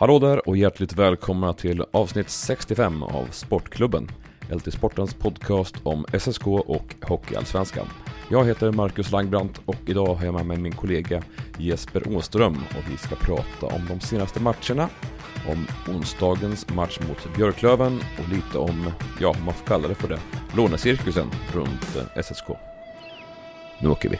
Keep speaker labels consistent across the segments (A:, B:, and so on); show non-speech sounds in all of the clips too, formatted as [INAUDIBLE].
A: Hallå där och hjärtligt välkomna till avsnitt 65 av Sportklubben. LT Sportens podcast om SSK och Hockeyallsvenskan. Jag heter Marcus Langbrandt och idag har jag med mig min kollega Jesper Åström och vi ska prata om de senaste matcherna, om onsdagens match mot Björklöven och lite om, ja man får kalla det för det, lånecirkusen runt SSK. Nu åker vi!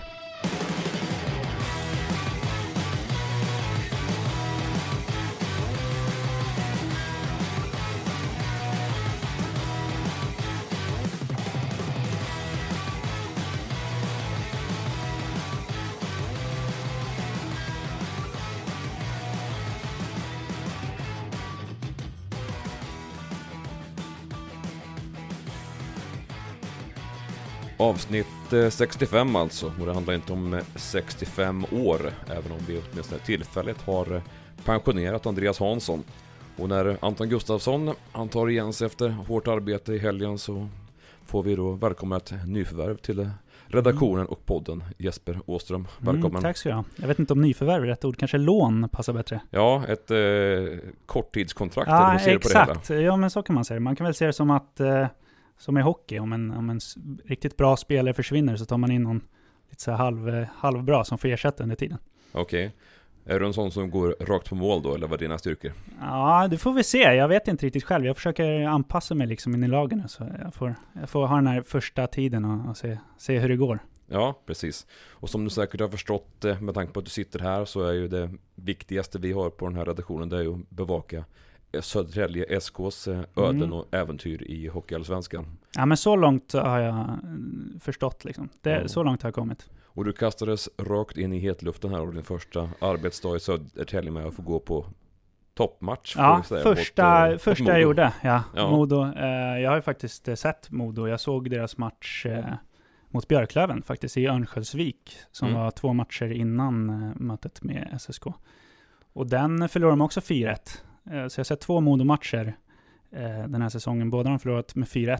A: Avsnitt 65 eh, alltså, och det handlar inte om 65 eh, år, även om vi åtminstone tillfälligt har eh, pensionerat Andreas Hansson. Och när Anton Gustafsson, han tar igen sig efter hårt arbete i helgen så får vi då välkomna ett nyförvärv till redaktionen och podden. Jesper Åström, mm, välkommen. Mm,
B: tack du ha. Jag vet inte om nyförvärv är rätt ord, kanske lån passar bättre.
A: Ja, ett eh, korttidskontrakt.
B: Ja, exakt. Ja, men så kan man säga. Man kan väl se det som att eh, som i hockey, om en, om en riktigt bra spelare försvinner så tar man in någon lite så halv, halvbra som får ersätta under tiden.
A: Okej. Okay. Är du en sån som går rakt på mål då, eller vad är dina styrkor?
B: Ja, det får vi se. Jag vet inte riktigt själv. Jag försöker anpassa mig liksom in i lagen så jag får, jag får ha den här första tiden och, och se, se hur det går.
A: Ja, precis. Och som du säkert har förstått eh, med tanke på att du sitter här så är ju det viktigaste vi har på den här redaktionen det är ju att bevaka Södertälje SKs eh, öden mm. och äventyr i Hockeyallsvenskan.
B: Ja men så långt har jag mm, förstått liksom. Det, ja. Så långt har jag kommit.
A: Och du kastades rakt in i hetluften här och din första arbetsdag i Södertälje med att få gå på toppmatch.
B: Ja, säga, första, mot, första mot jag gjorde. Ja, ja. Modo. Eh, jag har ju faktiskt eh, sett Modo. Jag såg deras match eh, mot Björklöven faktiskt i Örnsköldsvik. Som mm. var två matcher innan eh, mötet med SSK. Och den förlorade de också 4-1. Eh, så jag har sett två Modo-matcher eh, den här säsongen. Båda har de förlorat med 4-1.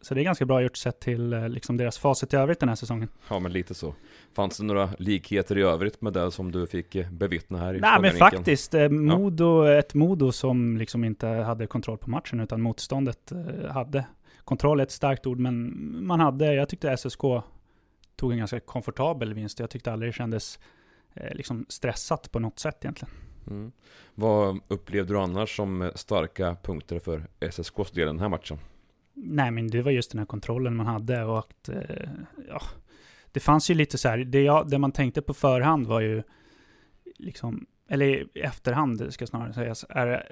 B: Så det är ganska bra gjort sett till eh, liksom deras facit i övrigt den här säsongen.
A: Ja, men lite så. Fanns det några likheter i övrigt med det som du fick bevittna här i
B: Nej, men faktiskt. Modo, ja. Ett Modo som liksom inte hade kontroll på matchen, utan motståndet hade. Kontroll är ett starkt ord, men man hade, jag tyckte SSK tog en ganska komfortabel vinst. Jag tyckte aldrig det kändes liksom stressat på något sätt egentligen.
A: Mm. Vad upplevde du annars som starka punkter för SSKs del den här matchen?
B: Nej, men det var just den här kontrollen man hade och att, eh, ja, det fanns ju lite så här, det, jag, det man tänkte på förhand var ju, liksom, eller i efterhand ska snarare sägas, är,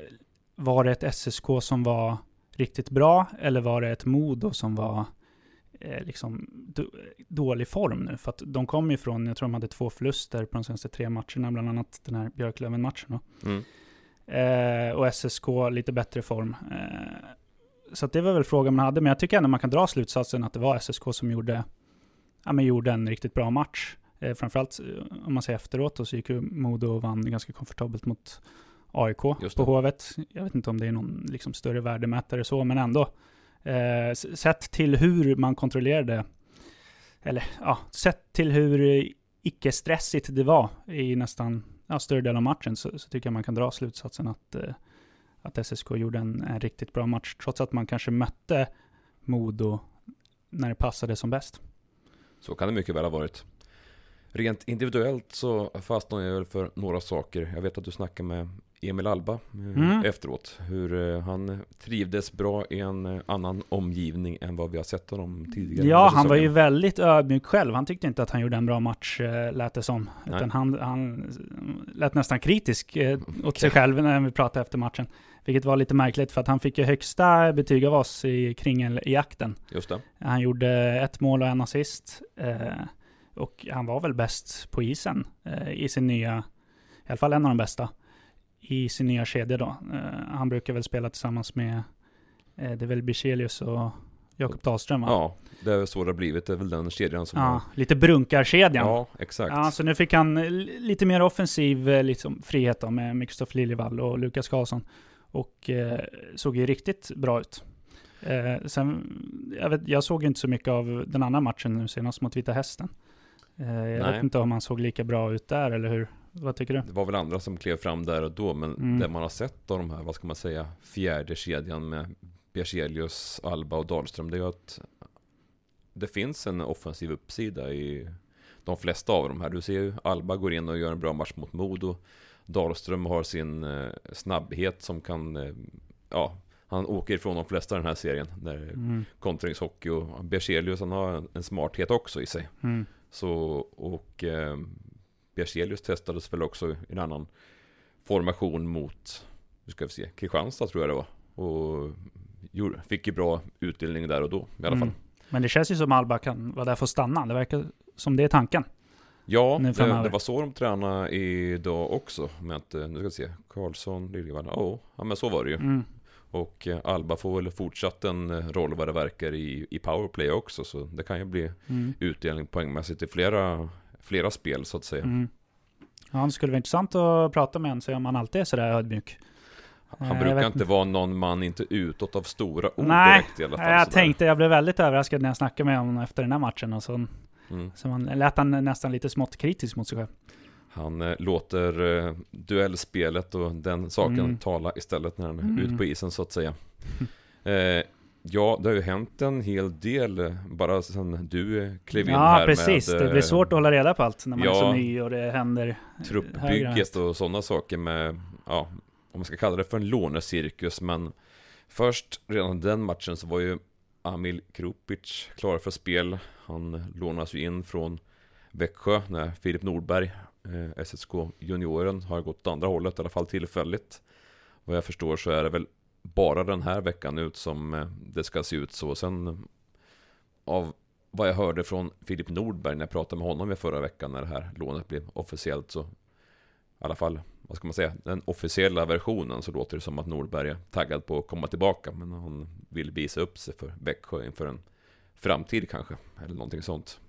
B: var det ett SSK som var riktigt bra eller var det ett Modo som var liksom dålig form nu. För att de kom ifrån, jag tror de hade två förluster på de senaste tre matcherna, bland annat den här Björklöven-matchen. Mm. Eh, och SSK lite bättre form. Eh, så det var väl frågan man hade, men jag tycker ändå man kan dra slutsatsen att det var SSK som gjorde, ja, men gjorde en riktigt bra match. Eh, framförallt eh, om man ser efteråt, så gick ju Modo och vann ganska komfortabelt mot AIK på Hovet. Jag vet inte om det är någon liksom, större värdemätare så, men ändå. Eh, sett till hur man kontrollerade, eller ja, sett till hur icke-stressigt det var i nästan ja, större del av matchen så, så, tycker jag man kan dra slutsatsen att, eh, att SSK gjorde en, en, riktigt bra match, trots att man kanske mötte Modo när det passade som bäst.
A: Så kan det mycket väl ha varit. Rent individuellt så fastnade jag väl för några saker. Jag vet att du snackade med Emil Alba eh, mm. efteråt. Hur eh, han trivdes bra i en eh, annan omgivning än vad vi har sett honom tidigare.
B: Ja, han var ju väldigt ödmjuk själv. Han tyckte inte att han gjorde en bra match, lät det som. Utan han, han lät nästan kritisk åt okay. sig själv när vi pratade efter matchen. Vilket var lite märkligt för att han fick ju högsta betyg av oss i kringeljakten.
A: Just det.
B: Han gjorde ett mål och en assist. och han var väl bäst på isen i sin nya, i alla fall en av de bästa i sin nya kedja då. Uh, han brukar väl spela tillsammans med Eh, det är väl Bichelius och Jakob Dahlström va?
A: Ja, det är så det har blivit. Det är väl den kedjan som
B: Ja,
A: har...
B: lite brunkarkedjan.
A: Ja, exakt.
B: Ja, så nu fick han eh, lite mer offensiv eh, liksom, frihet då, med Kristoffer Liljevall och Lukas Karlsson. Och eh, såg ju riktigt bra ut. Eh, sen, jag, vet, jag såg inte så mycket av den andra matchen nu senast mot Vita Hästen. Eh, jag
A: Nej.
B: vet inte om han såg lika bra ut där, eller hur? Vad tycker du?
A: Det var väl andra som klev fram där och då, men
B: Mm.
A: det man har sett av de här, vad ska man säga, fjärde kedjan med Bierselius, Alba och Dahlström, det är ju att det finns en offensiv uppsida i de flesta av de här. Du ser ju Alba går in och gör en bra match mot Modo. Dahlström har sin eh, snabbhet som kan, eh, ja, han åker ifrån de flesta i den här serien. Där
B: Mm.
A: kontringshockey och Bierselius han har en, en smarthet också i sig.
B: Mm.
A: Så, och eh, Bierselius testades väl också i en annan formation mot, nu ska vi se, Kristianstad tror jag det var. Och fick ju bra utdelning där och då i alla fall.
B: Mm. Men det känns ju som Alba kan vara där för att stanna. Det verkar som det är tanken.
A: Ja, det, det var så de tränade idag också. Med att, eh, nu ska vi se, Karlsson, Liljevall, oh, ja men så var det ju.
B: Mm.
A: Och eh, Alba får väl fortsatt en eh, roll vad det verkar i, i powerplay också. Så det kan ju bli
B: Mm.
A: utdelning poängmässigt i flera, flera spel så att säga.
B: Mm. Ja, det skulle vara intressant att prata med en, se om han alltid är sådär ödmjuk.
A: Han
B: Eh,
A: brukar inte vara någon man inte utåt av stora ord
B: Nej,
A: direkt i alla fall.
B: jag
A: sådär.
B: tänkte, jag blev väldigt överraskad när jag snackade med honom efter den här matchen. Och så,
A: Mm.
B: så man lät han nästan lite smått kritisk mot sig själv.
A: Han eh, låter eh, duellspelet och den saken
B: Mm.
A: tala istället när han är
B: Mm.
A: ute på isen så att säga. [LAUGHS] eh, ja, det har ju hänt en hel del bara sedan du klev in
B: Ja,
A: här
B: precis.
A: med
B: det blir
A: eh,
B: svårt att hålla reda på allt när man är
A: ja,
B: så ny och det händer
A: truppbygget och sådana saker med, ja, om man ska kalla det för en lånecirkus, men först redan den matchen så var ju Amil Krupic klar för spel. Han lånas ju in från Växjö när Filip Nordberg, eh, SSK junioren, har gått åt andra hållet, i alla fall tillfälligt. Vad jag förstår så är det väl bara den här veckan ut som eh, det ska se ut så. Sen eh, av vad jag hörde från Filip Nordberg när jag pratade med honom i förra veckan när det här lånet blev officiellt så i alla fall, vad ska man säga, den officiella versionen så låter det som att Nordberg är taggad på att komma tillbaka men han vill visa upp sig för Växjö inför en framtid kanske, eller någonting sånt.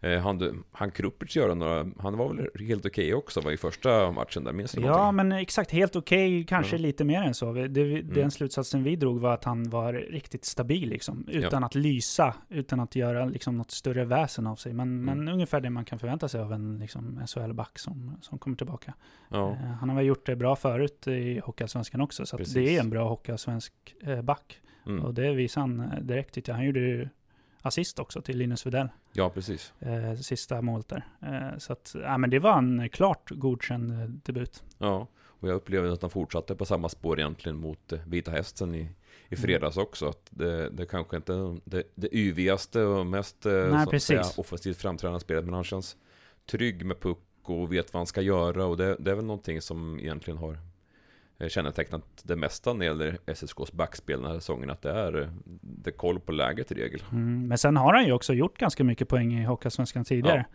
A: Eh, han, han Krupic göra några, han var väl helt okej också var i första matchen där, minns du
B: Ja,
A: någonting?
B: men exakt helt okej, kanske
A: Ja.
B: lite mer än så. Det,
A: Mm.
B: Den slutsatsen vi drog var att han var riktigt stabil, liksom, utan att lysa, utan att göra liksom, något större väsen av sig. Men,
A: Mm.
B: men ungefär det man kan förvänta sig av en liksom, SHL-back som, som kommer tillbaka.
A: Ja,
B: Eh, Han har väl gjort det bra förut i Hockeyallsvenskan också, så det är en bra Hockeyallsvensk eh, back.
A: mm.
B: Och det visar han eh, direkt, tyckte jag. Han gjorde ju assist också till Linus Widell,
A: ja precis.
B: eh, sista målet där. Eh, så att, ja, men det var en klart godkänd eh, debut.
A: Ja, och jag upplevde att han fortsatte på samma spår egentligen mot eh, Vita Hästen i, i
B: Mm.
A: fredags också. Att det, det kanske inte är det, det yvigaste och mest eh, så säga, offensivt framträdande spelet, men han känns trygg med puck och vet vad han ska göra och det, det är väl någonting som egentligen har kännetecknat det mesta när det gäller SSKs backspel den här säsongen, att det är, eh, det är koll på läget i regel.
B: Mm, men sen har han ju också gjort ganska mycket poäng i Hockeyallsvenskan tidigare.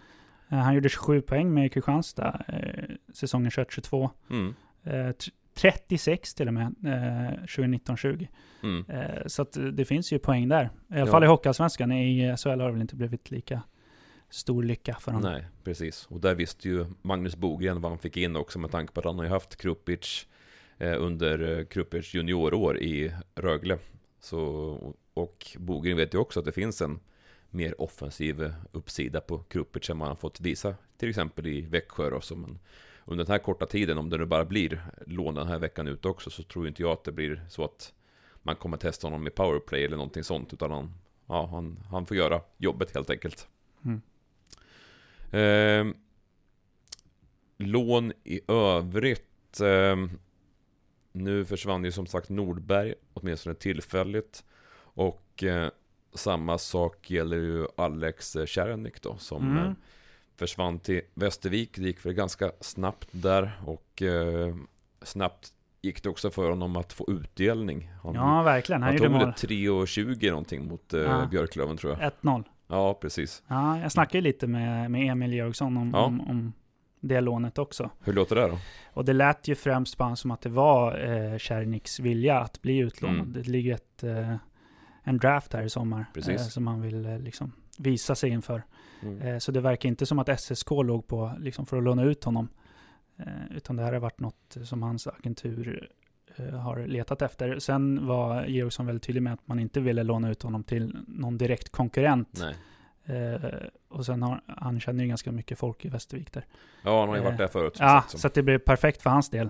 B: Eh, Han gjorde 27 poäng med Kristianstad eh, säsongen 21-22.
A: Mm.
B: Eh, t- 36 till och med, eh, 2019-20.
A: Mm.
B: Eh, så att eh, det finns ju poäng där. I alla
A: Ja.
B: fall i Hockeyallsvenskan. I SHL har det väl inte blivit lika stor lycka för honom.
A: Nej, precis. Och där visste ju Magnus Bogren vad han fick in också med tanke på att han har ju haft Krupic eh, under eh, Krupic juniorår i Rögle. Så, och Bogren vet ju också att det finns en mer offensiv eh, uppsida på Krupic än man har fått visa till exempel i Växjö då, som en, under den här korta tiden, om det nu bara blir lån den här veckan ut också, så tror inte jag att det blir så att man kommer testa honom i powerplay eller någonting sånt, utan han, ja, han, han får göra jobbet helt enkelt.
B: Mm.
A: Eh, lån i övrigt. Eh, nu försvann ju som sagt Nordberg, åtminstone tillfälligt. Och eh, samma sak gäller ju Alex Kärnik då, som
B: Mm.
A: eh, försvann till Västervik. Det gick väl ganska snabbt där och eh, snabbt gick det också för honom att få utdelning. Han,
B: Ja, verkligen. Han,
A: han tog väl
B: mål.
A: 3,20 någonting mot eh,
B: Ja.
A: Björklöven tror jag.
B: 1-0.
A: Ja, precis.
B: Ja, jag snackade ju lite med, med Emil Georgsson om,
A: Ja.
B: om, om det lånet också.
A: Hur låter det då?
B: Och det lät ju främst på han som att det var eh, Czerniks vilja att bli utlånad.
A: Mm.
B: Det ligger ett, eh, en draft här i sommar eh, som han vill eh, liksom visa sig inför.
A: Mm.
B: Eh, så det verkar inte som att SSK låg på liksom, för att låna ut honom. Eh, utan det här har varit något som hans agentur eh, har letat efter. Sen var Georgsson väldigt tydlig med att man inte ville låna ut honom till någon direkt konkurrent.
A: Nej.
B: Eh, och sen har han känner ju ganska mycket folk i Västervik där.
A: Ja, han har ju varit
B: Eh,
A: där förut. som
B: Ja, så att det blev perfekt för hans del.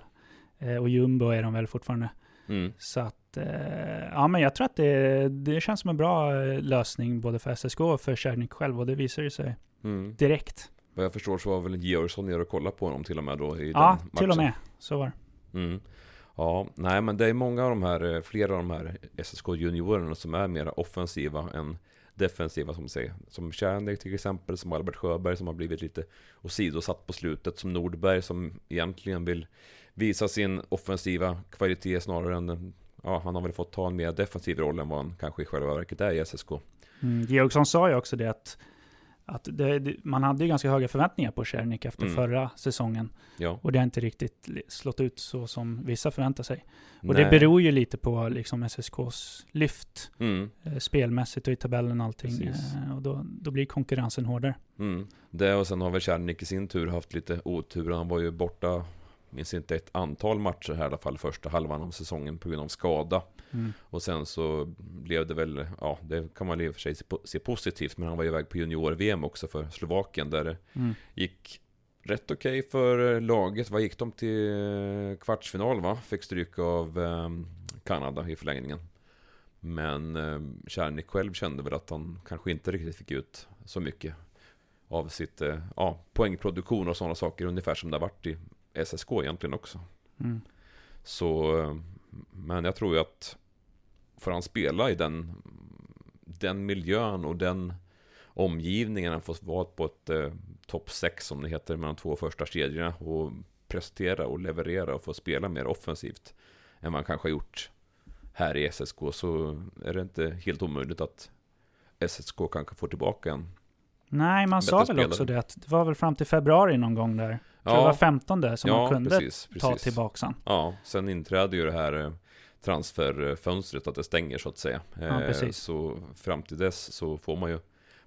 B: Eh, och jumbo är de väl fortfarande.
A: Mm.
B: Så att, eh, ja men jag tror att det, det känns som en bra eh, lösning både för SSK och för Kärnik själv och det visar ju sig
A: Mm.
B: direkt.
A: Vad jag förstår så var väl Georgsson nere och kollade på honom till och med då i
B: Ja,
A: den
B: till och
A: matchen.
B: med. Så var det.
A: Mm. Ja, nej men det är många av de här, eh, flera av de här SSK juniorerna som är mer offensiva än defensiva som säger. Som Kärnek till exempel, som Albert Sjöberg som har blivit lite åsidosatt på slutet. Som Nordberg som egentligen vill visa sin offensiva kvalitet snarare än Ja, han har väl fått ta en mer defensiv roll än vad han kanske i själva verket är i SSK.
B: Mm, Georgsson sa ju också det att, att det, man hade ju ganska höga förväntningar på Czernik efter
A: Mm.
B: förra säsongen.
A: Ja.
B: Och det har inte riktigt slått ut så som vissa förväntar sig. Och
A: Nej.
B: det beror ju lite på liksom SSKs lyft.
A: Mm.
B: eh, Spelmässigt och i tabellen och allting. Eh, och då, då blir konkurrensen hårdare.
A: Mm. Det och sen har väl Kärnik i sin tur haft lite otur. Han var ju borta, minns inte ett antal matcher här i alla fall första halvan av säsongen på grund av skada.
B: Mm.
A: Och sen så blev det väl, ja det kan man i och för sig se, po- se positivt, men han var ju iväg på junior-VM också för Slovakien där det
B: Mm.
A: gick rätt okej för laget. Vad gick de till eh, kvartsfinal va? Fick stryk av eh, Kanada i förlängningen. Men eh, Kärnik själv kände väl att han kanske inte riktigt fick ut så mycket av sitt eh, ja, poängproduktion och sådana saker, ungefär som det har varit i SSK egentligen också.
B: Mm.
A: Så, men jag tror ju att får han spela i den, den miljön och den omgivningen, han får vara på ett eh, topp 6 som det heter, mellan två första kedjorna och prestera och leverera och få spela mer offensivt än man kanske har gjort här i SSK så är det inte helt omöjligt att SSK kanske får tillbaka en.
B: Nej, man sa väl också
A: spelare.
B: det att det var väl fram till februari någon gång där. Tror det var 15 som man kunde
A: precis,
B: ta
A: precis.
B: tillbaka han.
A: Ja, sen inträder ju det här eh, transferfönstret att det stänger så att säga.
B: Ja,
A: Eh,
B: precis.
A: Så fram till dess så får man ju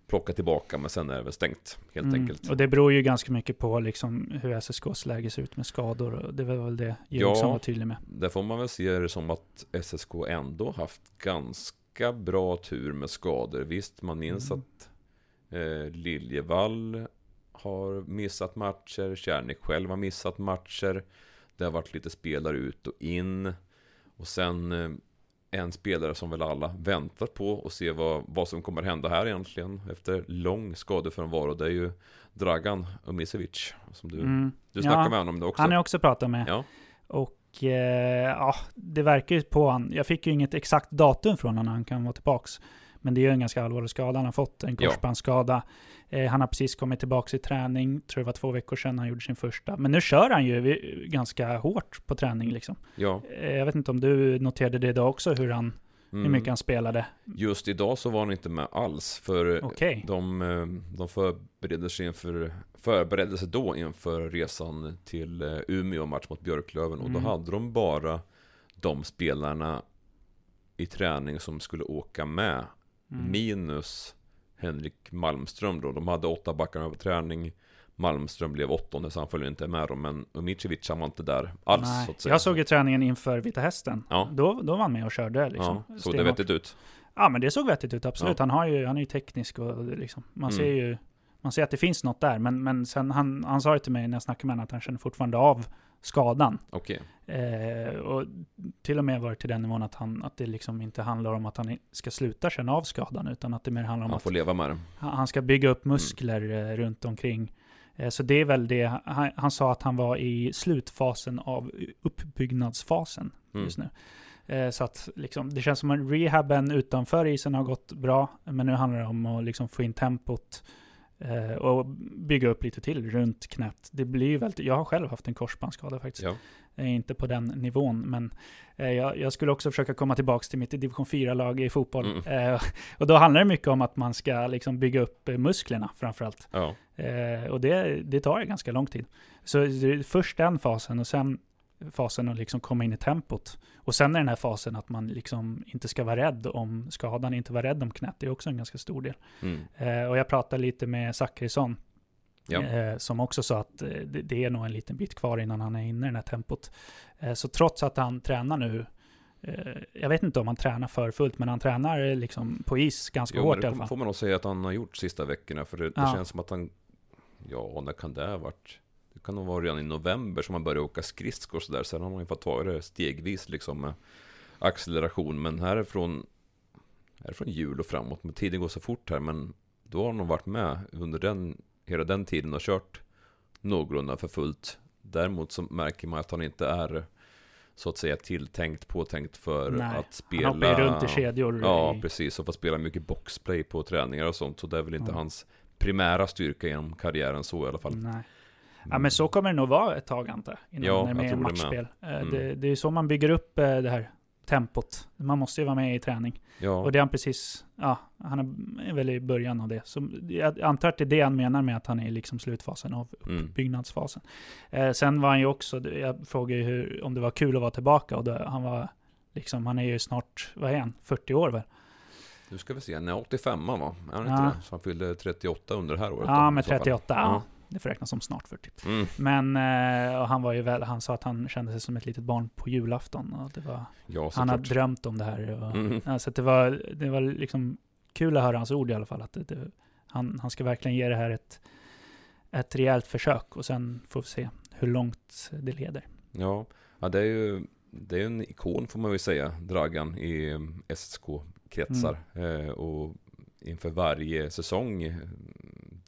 A: plocka tillbaka men sen är det väl stängt helt
B: Mm.
A: enkelt.
B: Och det beror ju ganska mycket på liksom hur SSKs läge ser ut med skador. Och det var väl det Georgsson
A: Ja.
B: var tydlig med.
A: Där får man väl se det som att SSK ändå haft ganska bra tur med skador. Visst, man minns
B: Mm.
A: att eh, Liljevall har missat matcher, Kärnik själv har missat matcher. Det har varit lite spelare ut och in. Och sen eh, en spelare som väl alla väntar på och se vad, vad som kommer hända här egentligen efter lång skadefrånvaro. Det är ju Dragan Umisevic som du,
B: Mm.
A: du snackar
B: Ja,
A: med honom om det också.
B: Han har jag också pratat med.
A: Ja,
B: Och eh, ja, det verkar ju på han. Jag fick ju inget exakt datum från honom när han kan vara tillbaks. Men det är ju en ganska allvarlig skada. Han har fått en korsbandsskada. Eh, han har precis kommit tillbaka i träning. Tror det var två veckor sedan han gjorde sin första. Men nu kör han ju vi- ganska hårt på träning liksom.
A: ja.
B: Eh, jag vet inte om du noterade det idag också, hur, han, hur
A: Mm.
B: mycket han spelade.
A: Just idag så var han inte med alls för
B: Okej.
A: de, eh, de förberedde sig inför förberedde sig då inför resan till eh, Umeå match mot Björklöven och då
B: Mm.
A: hade de bara de spelarna i träning som skulle åka med
B: Mm.
A: minus Henrik Malmström då. De hade åtta backar på träning Malmström blev åttonde så han följde inte med dem men Umicevic han var inte där alls
B: Nej.
A: så att säga.
B: Jag såg ju träningen inför Vita Hästen.
A: Ja.
B: Då, då var han med och körde liksom.
A: ja, såg det vettigt ut?
B: Ja, men det såg vettigt ut, absolut.
A: Ja.
B: Han, har ju, han är ju teknisk och liksom, man
A: Mm.
B: ser ju man ser att det finns något där. Men, men sen, han, han sa ju till mig när jag snackade med honom att han känner fortfarande av skadan.
A: Okej.
B: Eh, och till och med var det till den nivån att, han, att det liksom inte handlar om att han ska sluta känna av skadan, utan att det mer handlar om
A: Han
B: att
A: får leva med det.
B: han ska bygga upp muskler eh, runt omkring. Eh, så det är väl det. Han, han sa att han var i slutfasen av uppbyggnadsfasen
A: Mm.
B: just nu. Eh, Så att liksom, det känns som att rehaben utanför isen har gått bra. Men nu handlar det om att liksom få in tempot eh, och bygga upp lite till runt knät. Det blir väldigt, jag har själv haft en korsbandsskada faktiskt.
A: Ja.
B: är inte på den nivån, men eh, jag, jag, skulle också försöka komma tillbaka till mitt division 4-lag i fotboll. Mm. Eh, och då handlar det mycket om att man ska liksom bygga upp musklerna framförallt. Ja. Eh, och det, det tar ganska lång tid. Så det är först den fasen och sen fasen att liksom komma in i tempot. Och sen är den här fasen att man liksom inte ska vara rädd om skadan, inte vara rädd om knät. Det är också en ganska stor del. Mm. Eh, och jag pratade lite med Zackrisson, ja. eh, som också sa att eh, det, det, är nog en liten bit kvar innan han är inne i det här tempot. Eh, så trots att han tränar nu, eh, jag vet inte om han tränar för fullt, men han tränar liksom på is ganska jo, hårt i alla fall.
A: får man nog säga att han har gjort sista veckorna, för det, det ja. känns som att han, ja, när kan det ha varit? Kan nog vara redan i november som man började åka skridskor och sådär. Sen har man ju fått ta det stegvis liksom med acceleration. Men härifrån, härifrån jul och framåt, men tiden går så fort här. Men då har nog varit med under den, hela den tiden och kört någorlunda för fullt. Däremot så märker man att han inte är så att säga tilltänkt, påtänkt för Nej, att spela. Han
B: hoppar ju runt i kedjor.
A: Ja, i... precis. Och får spela mycket boxplay på träningar och sånt. Så det är väl inte mm. hans primära styrka genom karriären så i alla fall.
B: Nej. Ja men så kommer det nog vara ett tag antar
A: jag. Innan ja,
B: man är med
A: i
B: matchspel. Det, mm. det, det, är så man bygger upp eh, det här tempot. Man måste ju vara med i träning. Ja. Och det är han precis, ja, han är väl i början av det. Så jag antar att det är det han menar med att han är i liksom slutfasen av mm. uppbyggnadsfasen. Mm. Eh, sen var han ju också, jag frågade ju hur, om det var kul att vara tillbaka och då, han var liksom, han är ju snart, vad är han, 40 år väl?
A: Nu ska vi se, han är 85 va? Är han ja. inte det? Så han fyllde 38 under det här året?
B: Ja, med 38. Ja det får räknas som snart 40. Mm. Men eh, och han var ju väl, han sa att han kände sig som ett litet barn på julafton. Och det var, ja, han hade drömt om det här. Och, mm. så det var, det var liksom kul att höra hans ord i alla fall. Att det, det, han, han ska verkligen ge det här ett, ett rejält försök och sen får vi se hur långt det leder.
A: Ja, ja det är ju det är en ikon får man väl säga, Dragan i SSK-kretsar. Mm. Eh, och inför varje säsong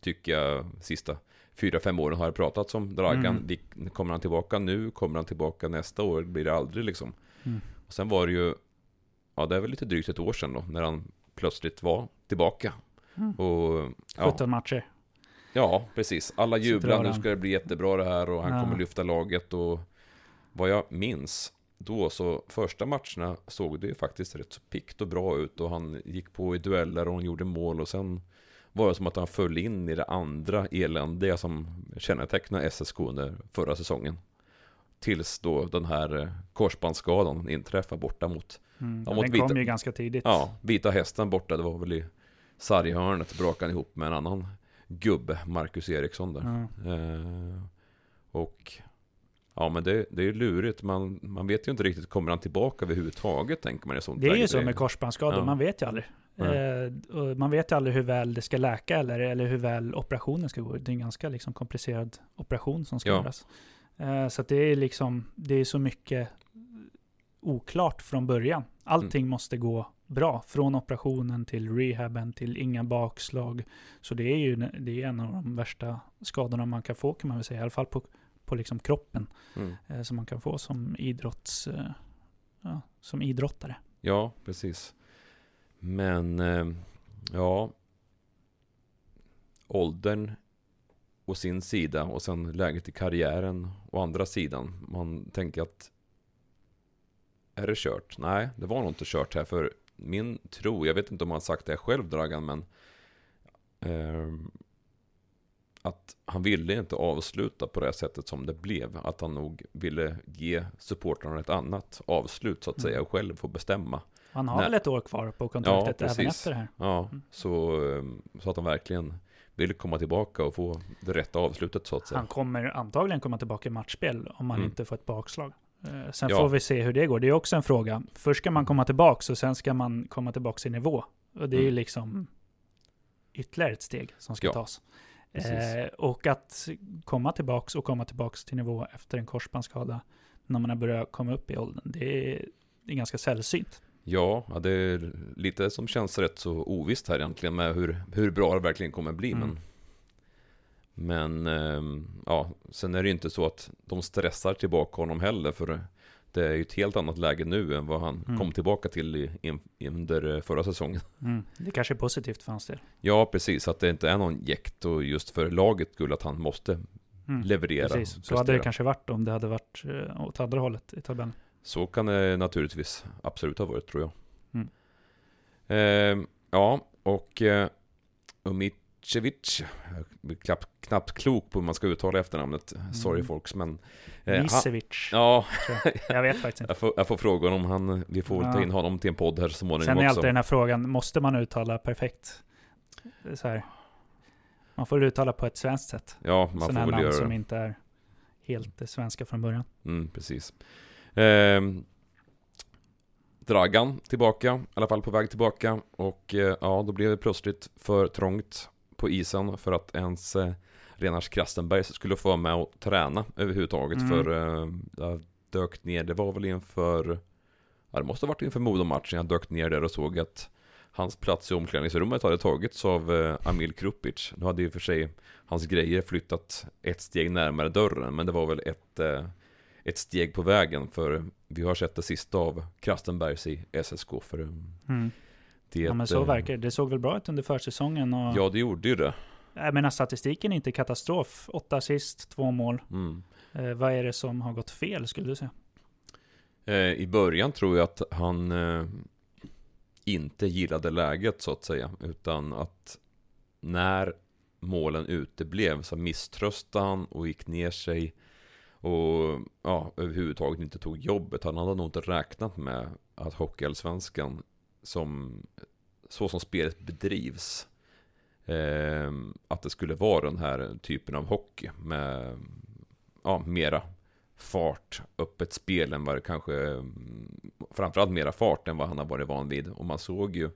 A: tycker jag sista fyra, fem åren har det pratats om Dragan. Mm. Kommer han tillbaka nu? Kommer han tillbaka nästa år? Blir det aldrig liksom? Mm. Och sen var det ju, ja det är väl lite drygt ett år sedan då, när han plötsligt var tillbaka.
B: Mm. Och, ja. 17 matcher.
A: Ja, precis. Alla jublar, nu ska det bli jättebra det här och han ja. kommer lyfta laget och vad jag minns då så första matcherna såg det ju faktiskt rätt så pikt och bra ut och han gick på i dueller och han gjorde mål och sen var det som att han föll in i det andra eländiga som kännetecknade SSK under förra säsongen. Tills då den här eh, korsbandsskadan inträffade borta mot...
B: Mm, ja, mot den vita, kom ju ganska tidigt.
A: Ja, Vita Hästen borta, det var väl i sarghörnet, brakade ihop med en annan gubbe, Marcus Eriksson där. Mm. Eh, och Ja men det, det är lurigt, man, man vet ju inte riktigt, kommer han tillbaka överhuvudtaget tänker man i sånt
B: Det är ju så med korsbandsskador, ja. man vet ju aldrig. Eh, man vet ju aldrig hur väl det ska läka eller, eller hur väl operationen ska gå. Det är en ganska liksom, komplicerad operation som ska ja. göras. Eh, så det är liksom, det är så mycket oklart från början. Allting mm. måste gå bra. Från operationen till rehaben till inga bakslag. Så det är ju det är en av de värsta skadorna man kan få kan man väl säga. I alla fall på, på liksom kroppen. Mm. Eh, som man kan få som, idrotts, eh, ja, som idrottare.
A: Ja, precis. Men eh, ja, åldern å sin sida och sen läget i karriären å andra sidan. Man tänker att är det kört? Nej, det var nog inte kört här för min tro, jag vet inte om han sagt det själv Dragan, men eh, att han ville inte avsluta på det sättet som det blev. Att han nog ville ge supportrarna ett annat avslut så att säga och själv få bestämma.
B: Han har väl ett år kvar på kontraktet ja, även efter det här.
A: Ja, mm. så, ehm, så att han verkligen vill komma tillbaka och få det rätta avslutet så att säga.
B: Han kommer antagligen komma tillbaka i matchspel om han mm. inte får ett bakslag. Eh, sen ja. får vi se hur det går. Det är också en fråga. Först ska man komma tillbaka och sen ska man komma tillbaka i nivå. Och det är ju mm. liksom ytterligare ett steg som ska ja. tas. Eh, och att komma tillbaka och komma tillbaka till nivå efter en korsbandsskada när man har börjat komma upp i åldern, det är, det är ganska sällsynt.
A: Ja, det är lite som känns rätt så ovisst här egentligen med hur, hur bra det verkligen kommer bli. Mm. Men, men ehm, ja, sen är det ju inte så att de stressar tillbaka honom heller. För det är ju ett helt annat läge nu än vad han mm. kom tillbaka till i, i, under förra säsongen.
B: Mm. Det kanske är positivt för hans del.
A: Ja, precis. Att det inte är någon jäkt och just för laget skull att han måste
B: Mm.
A: leverera.
B: Precis, så hade det kanske varit om det hade varit eh, åt andra hållet i tabellen.
A: Så kan det naturligtvis absolut ha varit tror jag.
B: Mm.
A: Eh, ja, och eh, Umicevic, jag är knappt, klok på hur man ska uttala efternamnet, sorry
B: Mm.
A: folks, men... eh, han,
B: Misevic.
A: ja,
B: tror [LAUGHS] jag. vet faktiskt inte.
A: jag får, jag får fråga om han, vi får
B: Ja.
A: ta in honom till en podd här så småningom
B: Sen är
A: också.
B: alltid den här frågan, måste man uttala perfekt? Så här. Man får uttala på ett svenskt sätt.
A: Ja, man
B: Sådana
A: får väl
B: namn
A: göra
B: som
A: det.
B: inte är helt eh, svenska från början.
A: Mm, precis. Ehm, Dragan tillbaka, i alla fall på väg tillbaka. Och eh, ja, då blev det plötsligt för trångt på isen för att ens eh, Renars Krastenberg skulle få vara med och träna överhuvudtaget.
B: Mm.
A: För eh, jag dök ner, det var väl inför, ja det måste ha varit inför Modo-matchen. Jag dök ner där och såg att hans plats i omklädningsrummet hade tagits av eh, Amil Krupic. Nu hade ju för sig hans grejer flyttat ett steg närmare dörren, men det var väl ett, eh, ett steg på vägen för vi har sett det sista av Krastenbergs i SSK för eh,
B: Mm.
A: det
B: Ja men så
A: eh,
B: verkar det. Det såg väl bra ut under försäsongen och
A: Ja, det gjorde ju det.
B: jag menar statistiken är inte katastrof. Åtta assist, två mål.
A: Mm.
B: Eh, vad är det som har gått fel skulle du säga?
A: Eh, I början tror jag att han eh, inte gillade läget så att säga, utan att när målen uteblev så misströstade han och gick ner sig och ja, överhuvudtaget inte tog jobbet. Han hade nog inte räknat med att Hockeyallsvenskan som så som spelet bedrivs eh, att det skulle vara den här typen av hockey med ja, mera fart, öppet spel än vad det kanske framförallt mera fart än vad han har varit van vid. Och man såg ju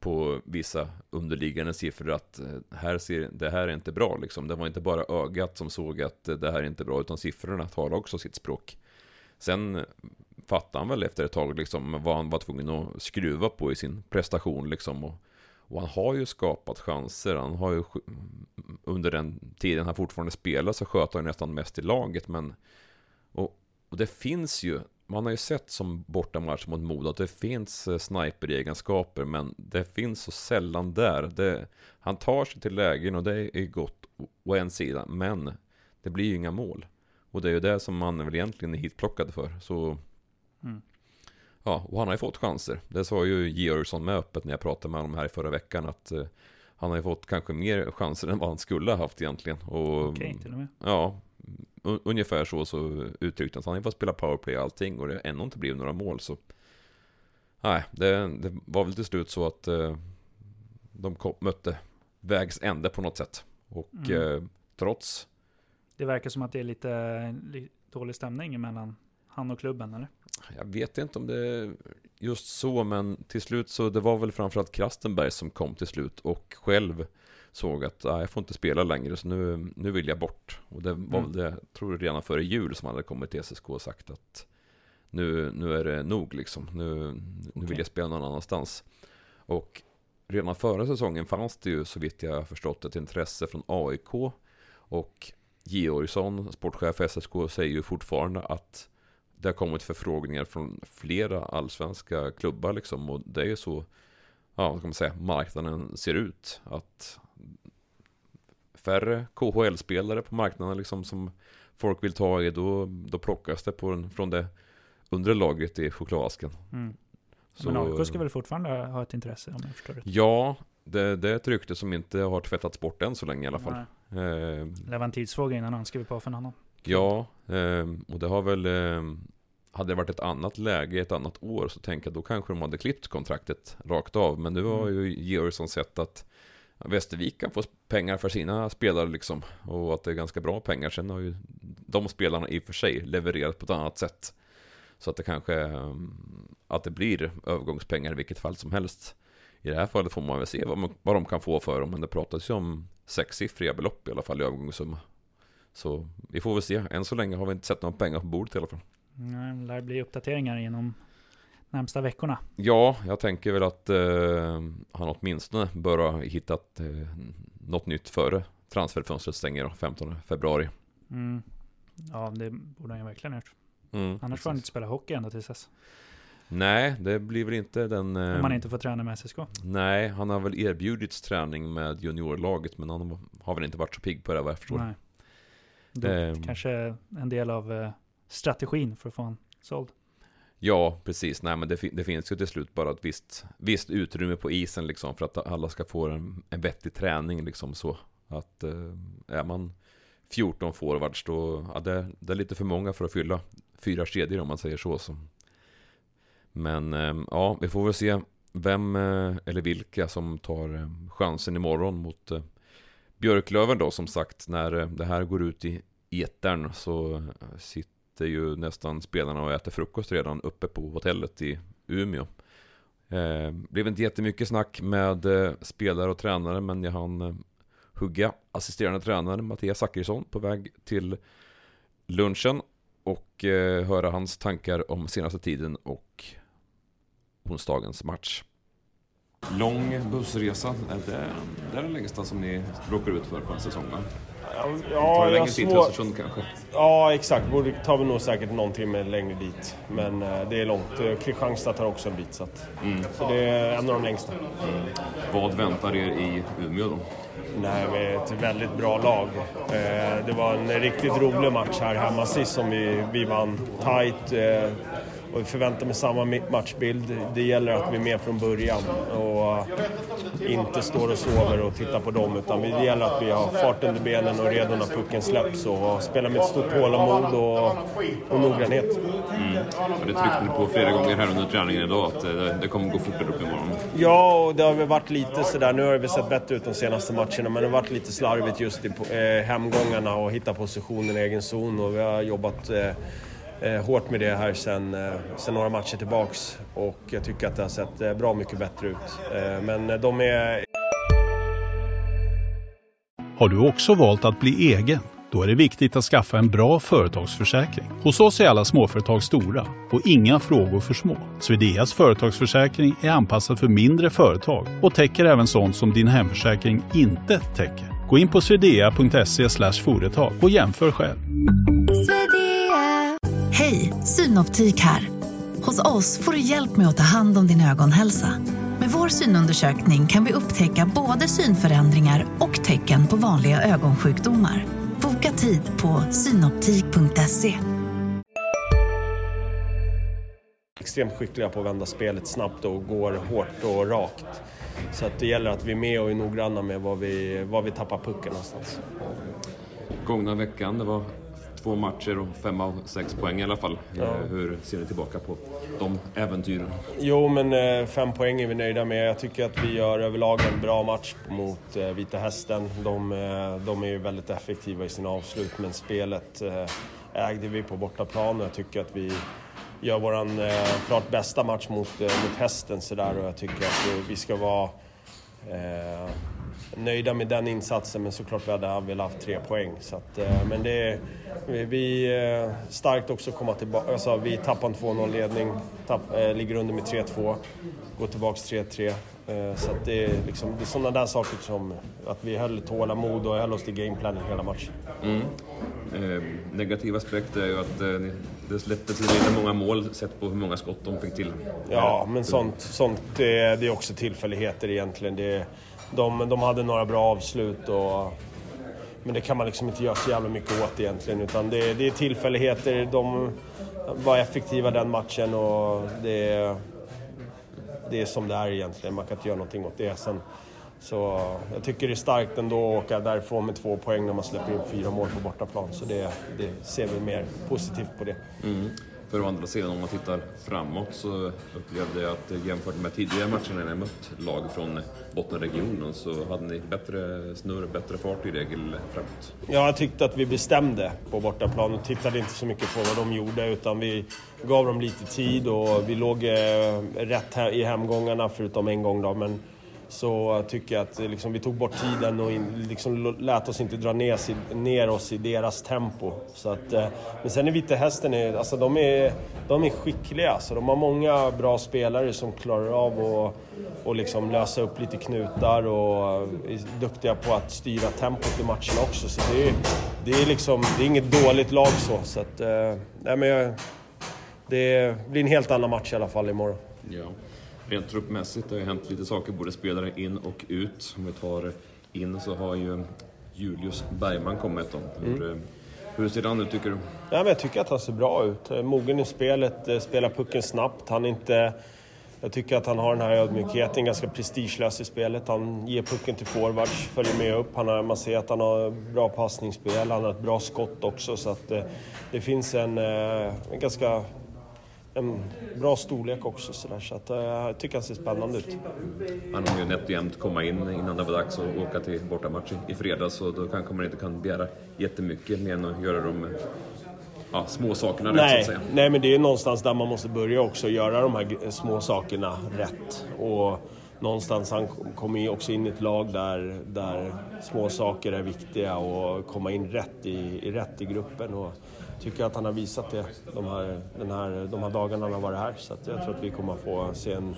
A: på vissa underliggande siffror att eh, här ser, det här är inte bra liksom. Det var inte bara ögat som såg att eh, det här är inte bra, utan siffrorna talar också sitt språk. Sen eh, fattade han väl efter ett tag liksom vad han var tvungen att skruva på i sin prestation liksom. Och, och han har ju skapat chanser. Han har ju under den tiden han fortfarande spelar så sköt han nästan mest i laget. Men och, och det finns ju, man har ju sett som bortamatch mot Modo att det finns eh, sniper-egenskaper men det finns så sällan där. Det, han tar sig till lägen och det är gott å- en sida men det blir ju inga mål. Och det är ju det som man väl egentligen är hitplockad för. Så
B: Mm.
A: Ja, och han har ju fått chanser. Det sa ju Georgsson med öppet när jag pratade med honom här i förra veckan att eh, han har ju fått kanske mer chanser än vad han skulle ha haft egentligen. Och,
B: Okej, till och med.
A: Ja, ungefär så, så uttryckte han sig. Han fått spela powerplay och allting och det har ännu inte blivit några mål så Nej, det, det var väl till slut så att eh, de kom, mötte vägs ände på något sätt. Och
B: Mm.
A: eh, trots
B: Det verkar som att det är lite li, dålig stämning mellan han och klubben, eller?
A: Jag vet inte om det är just så, men till slut så det var väl framförallt Krastenberg som kom till slut och själv såg att ah, jag får inte spela längre så nu, nu vill jag bort. Och det var
B: Mm.
A: väl det, jag tror redan före jul som han hade kommit till SSK och sagt att nu, nu är det nog liksom. Nu, nu vill jag spela någon annanstans. Och redan förra säsongen fanns det ju så vitt jag har förstått ett intresse från AIK och Georgsson, sportchef för SSK, säger ju fortfarande att det har kommit förfrågningar från flera allsvenska klubbar liksom och det är ju så, ja vad ska man säga, marknaden ser ut. Att färre KHL-spelare på marknaden liksom som folk vill ta i, då, då plockas det på den, från det undre lagret i chokladasken.
B: Mm.
A: Så-
B: Men AIK ska väl fortfarande ha ett intresse om jag förstår rätt?
A: Ja, det, det är ett rykte som inte har tvättats bort än så länge i alla fall.
B: Nej.
A: Eh,
B: Det var en tidsfråga innan han skrev på för en annan.
A: Ja, ehm, och det har väl ehm, Hade det varit ett annat läge, ett annat år så tänker jag då kanske de hade klippt kontraktet rakt av. Men nu har
B: Mm.
A: ju Georgsson sett att Västervik kan få pengar för sina spelare liksom. Och att det är ganska bra pengar. Sen har ju de spelarna i och för sig levererat på ett annat sätt. Så att det kanske mm, att det blir övergångspengar i vilket fall som helst. I det här fallet får man väl se vad, man, vad de kan få för dem. Men det pratas ju om sexsiffriga belopp i alla fall i övergångssumma. Så vi får väl se. Än så länge har vi inte sett några pengar på bordet i alla fall.
B: Nej, det lär bli uppdateringar genom närmsta veckorna.
A: Ja, jag tänker väl att eh, han åtminstone bör ha hittat eh, något nytt före transferfönstret stänger då, 15 februari.
B: Mm. Ja, det borde han ju verkligen ha gjort.
A: Mm,
B: Annars får han inte spela hockey ända tills dess.
A: Nej, det blir väl inte den... eh,
B: Om man inte får träna med SSK.
A: Nej, han har väl erbjudits träning med juniorlaget men han har väl inte varit så pigg på det vad jag förstår.
B: Nej. Det
A: Ehm.
B: kanske en del av eh, strategin för att få en såld.
A: Ja, precis. Nej, men det, det finns ju till slut bara ett visst, visst utrymme på isen liksom för att alla ska få en, en vettig träning liksom så. Att eh, är man 14 forwards då, ja, det, det är lite för många för att fylla fyra kedjor om man säger så. så. Men eh, ja, vi får väl se vem eh, eller vilka som tar eh, chansen imorgon mot eh, Björklöven då som sagt när eh, det här går ut i etern så eh, sitter ju nästan spelarna och äter frukost redan uppe på hotellet i Umeå. Eh, blev inte jättemycket snack med eh, spelare och tränare men jag hann eh, hugga assisterande tränare Mattias Zachrisson på väg till lunchen och eh, höra hans tankar om senaste tiden och onsdagens match. Lång bussresa, är det, det är det längsta som ni råkar ut för på en säsong? Va?
C: Ja, jag har svår...
A: Östersund kanske?
C: ja exakt. Borde tar vi nog säkert någon timme längre dit. Men eh, det är långt. Eh, Kristianstad tar också en bit. Så, att, så det är en av de längsta.
A: Vad väntar er i Umeå då?
C: Nej, vi är ett väldigt bra lag. Eh, Det var en riktigt rolig match här hemma sist som vi, vi vann tight. Och vi förväntar mig samma matchbild. Det gäller att vi är med från början och inte står och sover och tittar på dem. Utan det gäller att vi har fart under benen och är redo när pucken släpps och spelar med ett stort tålamod och, och noggrannhet.
A: Och det tryckte ni på flera gånger här under träningen idag att eh, det, det kommer gå fortare upp imorgon.
C: Ja, och det har väl varit lite sådär. Nu har det sett bättre ut de senaste matcherna, men det har varit lite slarvigt just i eh, hemgångarna och hitta positionen i egen zon. Och vi har jobbat eh, eh, hårt med det här sen, eh, sen några matcher tillbaks. Och jag tycker att det har sett eh, bra mycket bättre ut. Eh, men eh, de är
D: Har du också valt att bli egen? Då är det viktigt att skaffa en bra företagsförsäkring. Hos oss är alla småföretag stora och inga frågor för små. Swedeas företagsförsäkring är anpassad för mindre företag och täcker även sånt som din hemförsäkring inte täcker. Gå in på swedea.se företag och jämför själv.
E: Synoptik här. Hos oss får du hjälp med att ta hand om din ögonhälsa. Med vår synundersökning kan vi upptäcka både synförändringar och tecken på vanliga ögonsjukdomar. Boka tid på synoptik.se.
C: extremt skickliga på att vända spelet snabbt och går hårt och rakt. Så att det gäller att vi är med och är noggranna med var vi, var vi tappar pucken någonstans.
A: Gångna veckan, det var två matcher och fem av sex poäng i alla fall.
C: Ja.
A: Eh, Hur ser ni tillbaka på de äventyren?
C: Jo, men eh, fem poäng är vi nöjda med. Jag tycker att vi gör överlag en bra match mot eh, Vita Hästen. De, de är ju väldigt effektiva i sina avslut, men spelet ägde vi på bortaplan och jag tycker att vi gör vår eh, klart bästa match mot, mot Hästen sådär och jag tycker att vi, vi ska vara eh, nöjda med den insatsen men såklart vi hade velat haft tre poäng. Så att, eh, men det är, vi, vi eh, starkt också komma tillbaka. Alltså, vi tappar en 2-0 ledning, tapp, eh, ligger under med 3-2, går tillbaks 3-3. Eh, så att det, är liksom, det är sådana där saker som att vi höll tålamod och höll oss till gameplanen hela matchen.
A: Eh, negativ aspekt är ju att eh, det släpptes lite många mål sett på hur många skott de fick till.
C: Ja, men sånt, sånt det, det är också tillfälligheter egentligen. Det, de, de hade några bra avslut och... Men det kan man liksom inte göra så jävla mycket åt egentligen. Utan det, det är tillfälligheter. De var effektiva den matchen och det, det är som det är egentligen. Man kan inte göra någonting åt det. Sen, så jag tycker det är starkt ändå att åka därifrån med två poäng när man släpper in fyra mål på bortaplan. Så det, det ser vi mer positivt på det.
A: Mm. För å andra sidan, om man tittar framåt så upplevde jag att jämfört med tidigare matcher när ni mött lag från bottenregionen så hade ni bättre snurr, bättre fart i regel framåt.
C: Ja, jag tyckte att vi bestämde på bortaplan och tittade inte så mycket på vad de gjorde utan vi gav dem lite tid och vi låg eh, rätt i hemgångarna förutom en gång då. Men så tycker jag att liksom, vi tog bort tiden och in, liksom, lät oss inte dra ner, ner oss i deras tempo. Så att, eh, men sen är Vita Hästen, är- alltså, de, är, de är skickliga. Så de har många bra spelare som klarar av att och liksom lösa upp lite knutar och är duktiga på att styra tempot i matcherna också. Så det är, det är, liksom, det är inget dåligt lag så. så att, eh, nej, men jag, det blir en helt annan match i alla fall imorgon.
A: Ja. Rent truppmässigt har ju hänt lite saker, både spelare in och ut. Om vi tar in så har ju Julius Bergman kommit. Då. Hur, eh, Hur ser han ut tycker du?
C: Ja, men jag tycker att han ser bra ut. Mogen i spelet, eh, spelar pucken snabbt. Han inte... Jag tycker att han har den här ödmjukheten, ganska prestigelös i spelet. Han ger pucken till forwards, följer med upp. Han har, man ser att han har bra passningsspel, han har ett bra skott också. Så att det, det finns en, en ganska en bra storlek också. Så, där, så att, jag tycker han ser spännande ut.
A: Han har ju nätt och jämnt komma in innan det var dags att åka till bortamatch i fredags. Så då kanske man inte kan begära jättemycket mer än att göra de ja, små sakerna
C: nej,
A: rätt så att säga.
C: Nej, men det är någonstans där man måste börja också, göra de här små sakerna rätt. Och någonstans han kommer också in i ett lag där, där små saker är viktiga och komma in rätt i, i rätt i gruppen. Och tycker att han har visat det de här, den här, de här dagarna han har varit här. Så jag tror att vi kommer att få se en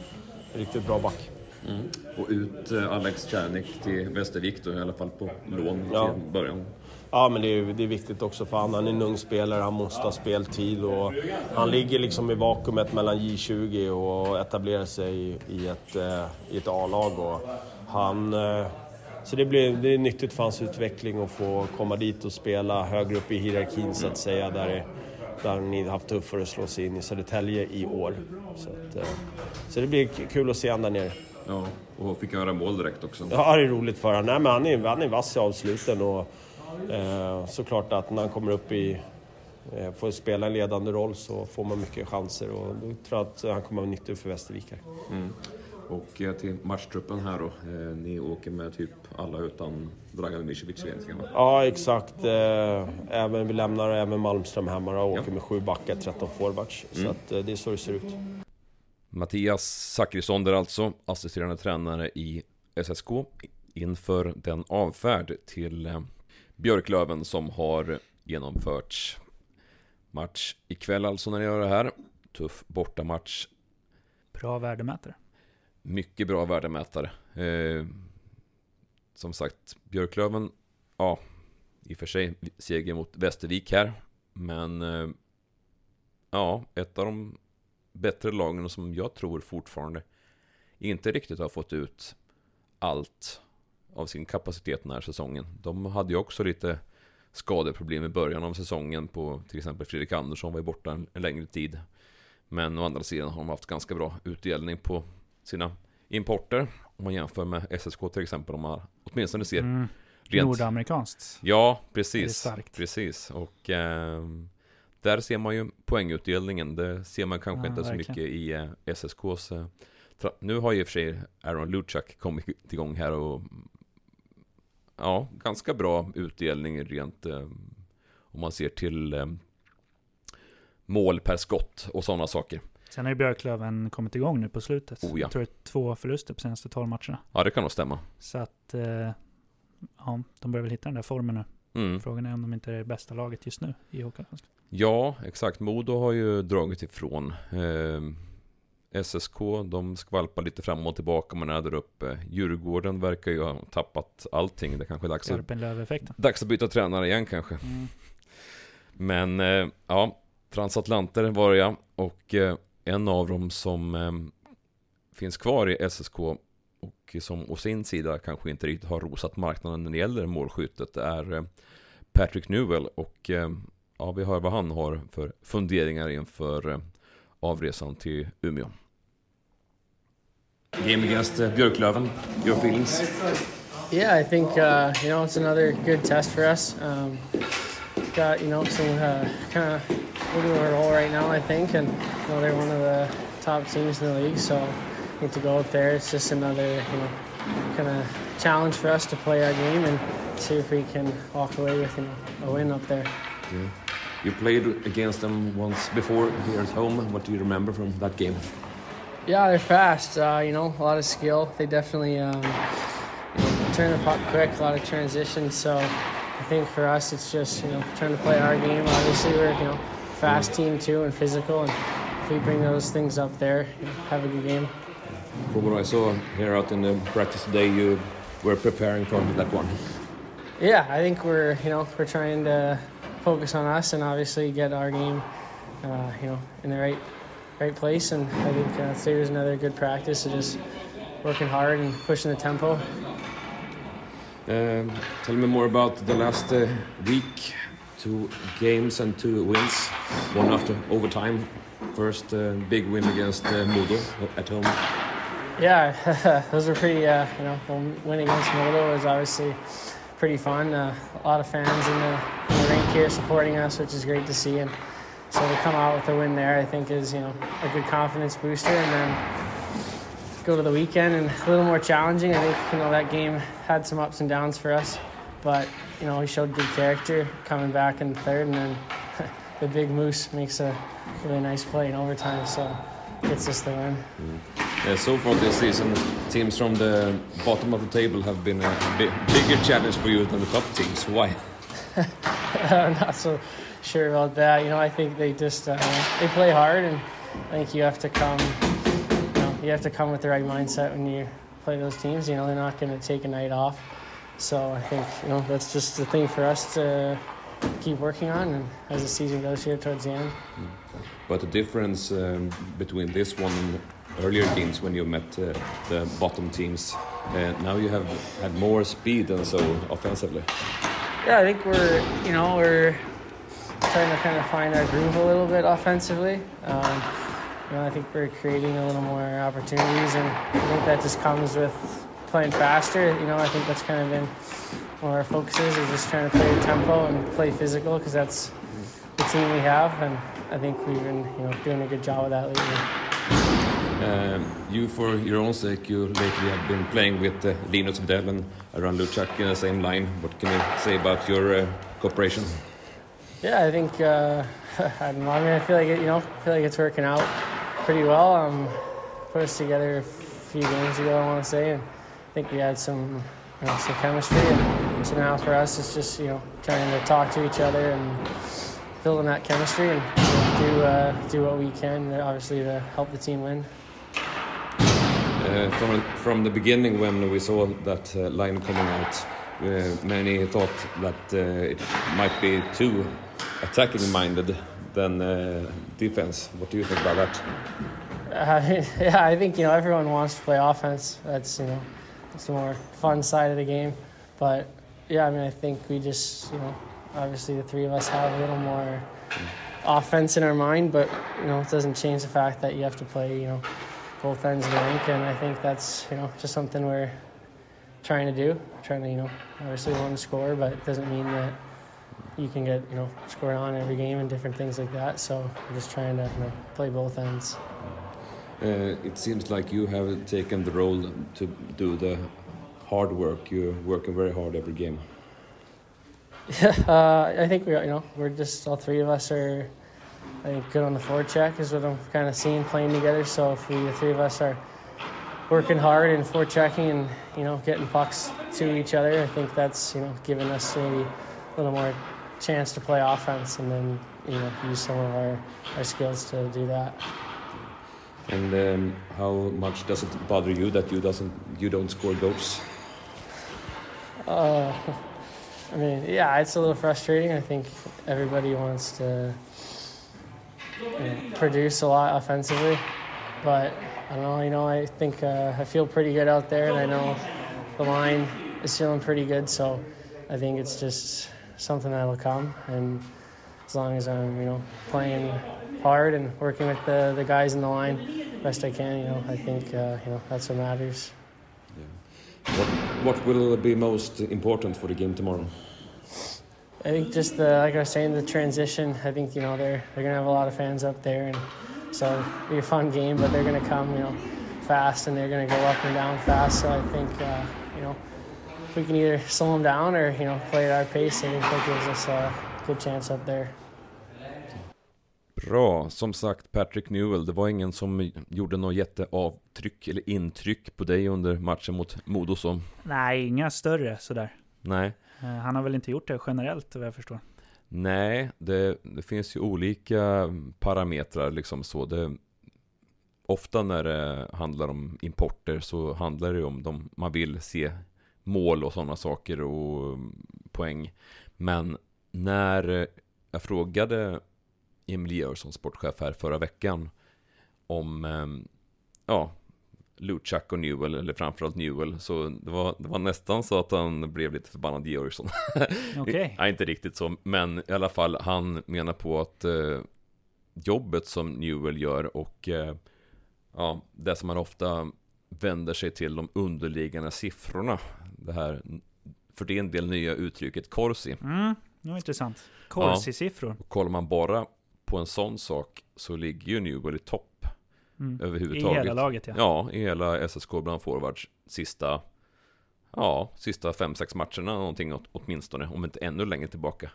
C: riktigt bra back.
A: Mm. Och ut eh, Alex Czernik till Västervik då, i alla fall på lån
C: Ja.
A: till början.
C: Ja, men det är, det är viktigt också för han. Han är en ung spelare, han måste ha speltid och han ligger liksom i vakuumet mellan J20 och etablerar sig i, i ett, eh, i ett A-lag. Och han, eh, så det, blir, det är nyttigt för hans utveckling att få komma dit och spela högre upp i hierarkin så att säga. Där, där ni haft tuffare att slå sig in i Södertälje i år. Så, att, så det blir kul att se honom där nere.
A: Ja, och fick göra mål direkt också.
C: Ja, det är roligt för honom. Nej, men han, är, han är vass i avsluten och eh, såklart att när han kommer upp i... Eh, får spela en ledande roll så får man mycket chanser och då tror jag att han kommer vara nyttig för Västervik här.
A: Mm. Och eh, till matchtruppen här då. Eh, ni åker med typ alla utan Dragan Micevic egentligen va?
C: Ja, exakt. Eh, även, vi lämnar även Malmström hemma och åker
A: Ja.
C: med sju backar, 13 forwards. Så
A: Mm.
C: att, eh, det är så det ser ut.
A: Mattias Zachrisson där alltså, assisterande tränare i SSK inför den avfärd till eh, Björklöven som har genomförts. Match ikväll alltså när ni gör det här. Tuff bortamatch.
B: Bra värdemätare.
A: Mycket bra värdemätare. Eh, som sagt, Björklöven, ja, i och för sig seger mot Västervik här. Men eh, ja, ett av de bättre lagen som jag tror fortfarande inte riktigt har fått ut allt av sin kapacitet den här säsongen. De hade ju också lite skadeproblem i början av säsongen på till exempel Fredrik Andersson var ju borta en, en längre tid. Men å andra sidan har de haft ganska bra utdelning på sina importer. Om man jämför med SSK till exempel, om man åtminstone ser
B: Mm.
A: rent...
B: Nordamerikanskt.
A: Ja, precis. Precis. Och ehm, där ser man ju poängutdelningen. Det ser man kanske
B: Ja,
A: inte så
B: verkligen.
A: mycket i eh, SSKs... Eh, nu har ju i och för sig Aaron Luchak kommit igång här och... Ja, ganska bra utdelning rent... Eh, om man ser till mål per skott och sådana saker.
B: Sen har ju Björklöven kommit igång nu på slutet.
A: Oh, ja.
B: Jag tror det är två förluster på senaste 12 matcherna.
A: Ja, det kan nog stämma.
B: Så att, ja, de börjar väl hitta den där formen nu.
A: Mm.
B: Frågan är om de inte är det bästa laget just nu i Hockeyallsvenskan.
A: Ja, exakt. Modo har ju dragit ifrån. Eh, SSK, de skvalpar lite fram och tillbaka man är där uppe. Djurgården verkar ju ha tappat allting. Det kanske är dags att, dags att byta tränare igen kanske.
B: Mm.
A: Men eh, ja, transatlanter var jag och eh, en av dem som eh, finns kvar i SSK och som å sin sida kanske inte riktigt har rosat marknaden när det gäller målskyttet är eh, Patrick Newell och eh, ja, vi hör vad han har för funderingar inför eh, avresan till Umeå. Game against uh, Björklöven, your feelings?
F: Yeah, I think uh, you know it's another good test for us. Um, got you know some uh, kind of moving our role right now, I think, and you know they're one of the top teams in the league. So I think to go up there, it's just another you know kind of challenge for us to play our game and see if we can walk away with you know a win up there.
A: You played against them once before here at home. What do you remember from that game?
F: Yeah, they're fast. Uh, you know, a lot of skill. They definitely um, you know, turn the puck quick. A lot of transition. So I think for us, it's just you know trying to play our game. Obviously, we're you know fast team too and physical, and if we bring those things up there, you know, have a good game.
A: From what I saw here out in the practice today, you were preparing for that one.
F: Yeah, I think we're you know we're trying to focus on us and obviously get our game uh, you know in the right right place. And I think uh, today was another good practice of just working hard and pushing the tempo.
A: Um, tell me more about the last uh, week two games and two wins, one after overtime. First uh, big win against uh, Modo at home.
F: Yeah, [LAUGHS] those were pretty. Uh, you know, the win against Modo was obviously pretty fun. Uh, a lot of fans in the, in the rink here supporting us, which is great to see. And so to come out with a win there, I think is you know a good confidence booster. And then go to the weekend and a little more challenging. I think you know that game had some ups and downs for us, but you know we showed good character coming back in the third, and then [LAUGHS] the big moose makes a really nice play in overtime, so gets us the win.
A: Uh, so far this season, teams from the bottom of the table have been a bi- bigger challenge for you than the top teams. Why? [LAUGHS]
F: I'm not so sure about that. You know, I think they just uh, they play hard, and I think you have to come. You know, you have to come with the right mindset when you play those teams. You know, they're not going to take a night off. So I think you know that's just the thing for us to keep working on, and as the season goes here towards the end.
A: But the difference um, between this one and earlier games when you met uh, the bottom teams, uh, now you have had more speed and so offensively.
F: Yeah, I think we're you know we're trying to kind of find our groove a little bit offensively. Um, you know, I think we're creating a little more opportunities, and I think that just comes with playing faster. You know, I think that's kind of been one of our focuses is just trying to play tempo and play physical because that's the team we have, and I think we've been you know doing a good job of that lately.
A: Um, you, for your own sake, you lately have been playing with uh, Linus Videll and Aran Luchak in the same line. What can you say about your uh, cooperation?
F: Yeah, I think uh, [LAUGHS] I mean I feel like it, you know I feel like it's working out pretty well. Um, put us together a few games ago, I want to say, and I think we had some you know, some chemistry. And so now for us, it's just you know trying to talk to each other and building that chemistry and do uh, do what we can, obviously to help the team win.
A: Uh, from from the beginning, when we saw that uh, line coming out, uh, many thought that uh, it might be too attacking-minded than uh, defense. What do you think about that?
F: Uh, [LAUGHS] yeah, I think you know everyone wants to play offense. That's you know, it's the more fun side of the game. But yeah, I mean, I think we just you know, obviously the three of us have a little more offense in our mind, but you know, it doesn't change the fact that you have to play you know both ends of the rink, and I think that's you know just something we're trying to do. Trying to you know, obviously want to score, but it doesn't mean that you can get you know scored on every game and different things like that. So we're just trying to you know play both ends.
A: Uh, it seems like you have taken the role to do the hard work. You're working very hard every game. [LAUGHS]
F: uh, I think we, are, you know, we're just all three of us are, I think, good on the forecheck is what I'm kind of seeing playing together. So if we, the three of us are working hard and forechecking and you know getting pucks to each other, I think that's you know giving us maybe a little more chance to play offense and then you know use some of our, our skills to do that.
A: And um, how much does it bother you that you doesn't you don't score goals?
F: Uh, [LAUGHS] I mean, yeah, it's a little frustrating. I think everybody wants to produce a lot offensively, but I don't know. You know, I think uh, I feel pretty good out there, and I know the line is feeling pretty good. So I think it's just something that'll come, and as long as I'm, you know, playing hard and working with the, the guys in the line best I can, you know, I think uh, you know that's what matters.
A: What what will be most important for the game tomorrow?
F: I think just the like I was saying, the transition. I think you know they're they're gonna have a lot of fans up there, and so it'll be a fun game. But they're gonna come, you know, fast, and they're gonna go up and down fast. So I think uh, you know if we can either slow them down or you know play at our pace, I think that gives us a good chance up there.
A: Bra, som sagt Patrick Newell, det var ingen som gjorde något jätteavtryck eller intryck på dig under matchen mot Modo så?
B: Nej, inga större sådär.
A: Nej.
B: Eh, han har väl inte gjort det generellt vad jag förstår.
A: Nej, det, det finns ju olika parametrar liksom så. Det, ofta när det handlar om importer så handlar det om de man vill se mål och sådana saker och poäng. Men när eh, jag frågade Emil Georgsson, sportchef här förra veckan, om eh, ja, Luchak och Newell, eller framförallt Newell. Så det var, det var nästan så att han blev lite förbannad Georgsson. [LAUGHS]
B: Okej.
A: Nej, inte riktigt så, men i alla fall, han menar på att eh, jobbet som Newell gör och eh, ja, det som man ofta vänder sig till de underliggande siffrorna. Det här, för det är en del nya uttrycket korsi.
B: Mm, det var intressant. Corsi-siffror.
A: Och kollar man bara på en sån sak så ligger ju Newell i topp
B: Mm. I
A: överhuvudtaget.
B: hela laget ja.
A: Ja, i hela SSK bland forwards sista, ja, sista fem sex matcherna någonting åt, åtminstone, om inte ännu längre tillbaka.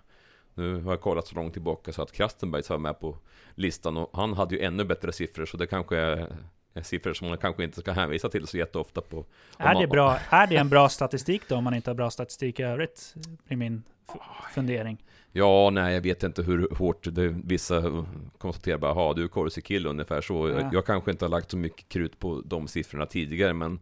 A: Nu har jag kollat så långt tillbaka så att Krastenbergs var med på listan och han hade ju ännu bättre siffror så det kanske är, siffror som man kanske inte ska hänvisa till så jätteofta på.
B: Är
A: man-
B: det, bra, är det en bra statistik då om man inte har bra statistik i övrigt? Blir min fundering.
A: Ja, nej, jag vet inte hur hårt det, vissa konstaterar bara, ha du är Corsi-kille ungefär så.
B: Ja.
A: Jag, kanske inte har lagt så mycket krut på de siffrorna tidigare, men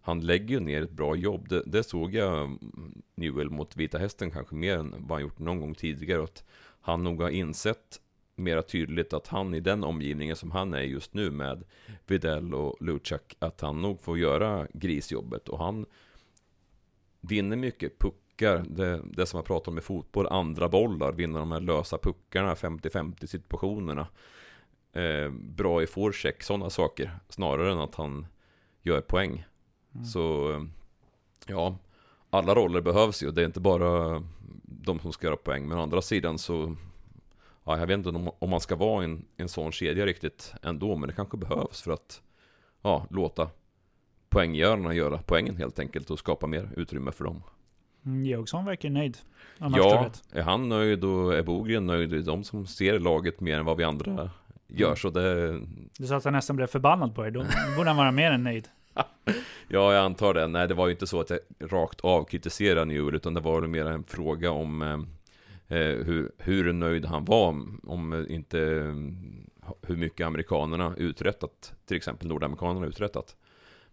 A: han lägger ju ner ett bra jobb. Det, det såg jag mm, Newell mot Vita Hästen kanske mer än vad han gjort någon gång tidigare. Att han nog har insett mera tydligt att han i den omgivningen som han är just nu med Videll och Luchak, att han nog får göra grisjobbet. Och han vinner mycket puckar, det, det som jag pratar om i fotboll, andra bollar, vinner de här lösa puckarna, 50-50 situationerna. Eh, bra i forecheck, sådana saker, snarare än att han gör poäng.
B: Mm.
A: Så ja, alla roller behövs ju, det är inte bara de som ska göra poäng, men å andra sidan så Ja, jag vet inte om, om man ska vara en, en sån kedja riktigt ändå, men det kanske behövs för att ja, låta poänggörarna göra poängen helt enkelt och skapa mer utrymme för dem.
B: Mm, Georgsson verkar nöjd.
A: Ja, är han nöjd och är Bogren nöjd? Det är de som ser laget mer än vad vi andra gör.
B: Mm.
A: Så det,
B: Du sa att han nästan blev förbannad på er. Då borde han vara mer än nöjd. [LAUGHS]
A: ja, jag antar det. Nej, det var ju inte så att jag rakt av kritiserade Newell, utan det var mer en fråga om eh, eh, hur, hur nöjd han var, om inte eh, hur mycket amerikanerna uträttat, till exempel nordamerikanerna uträttat.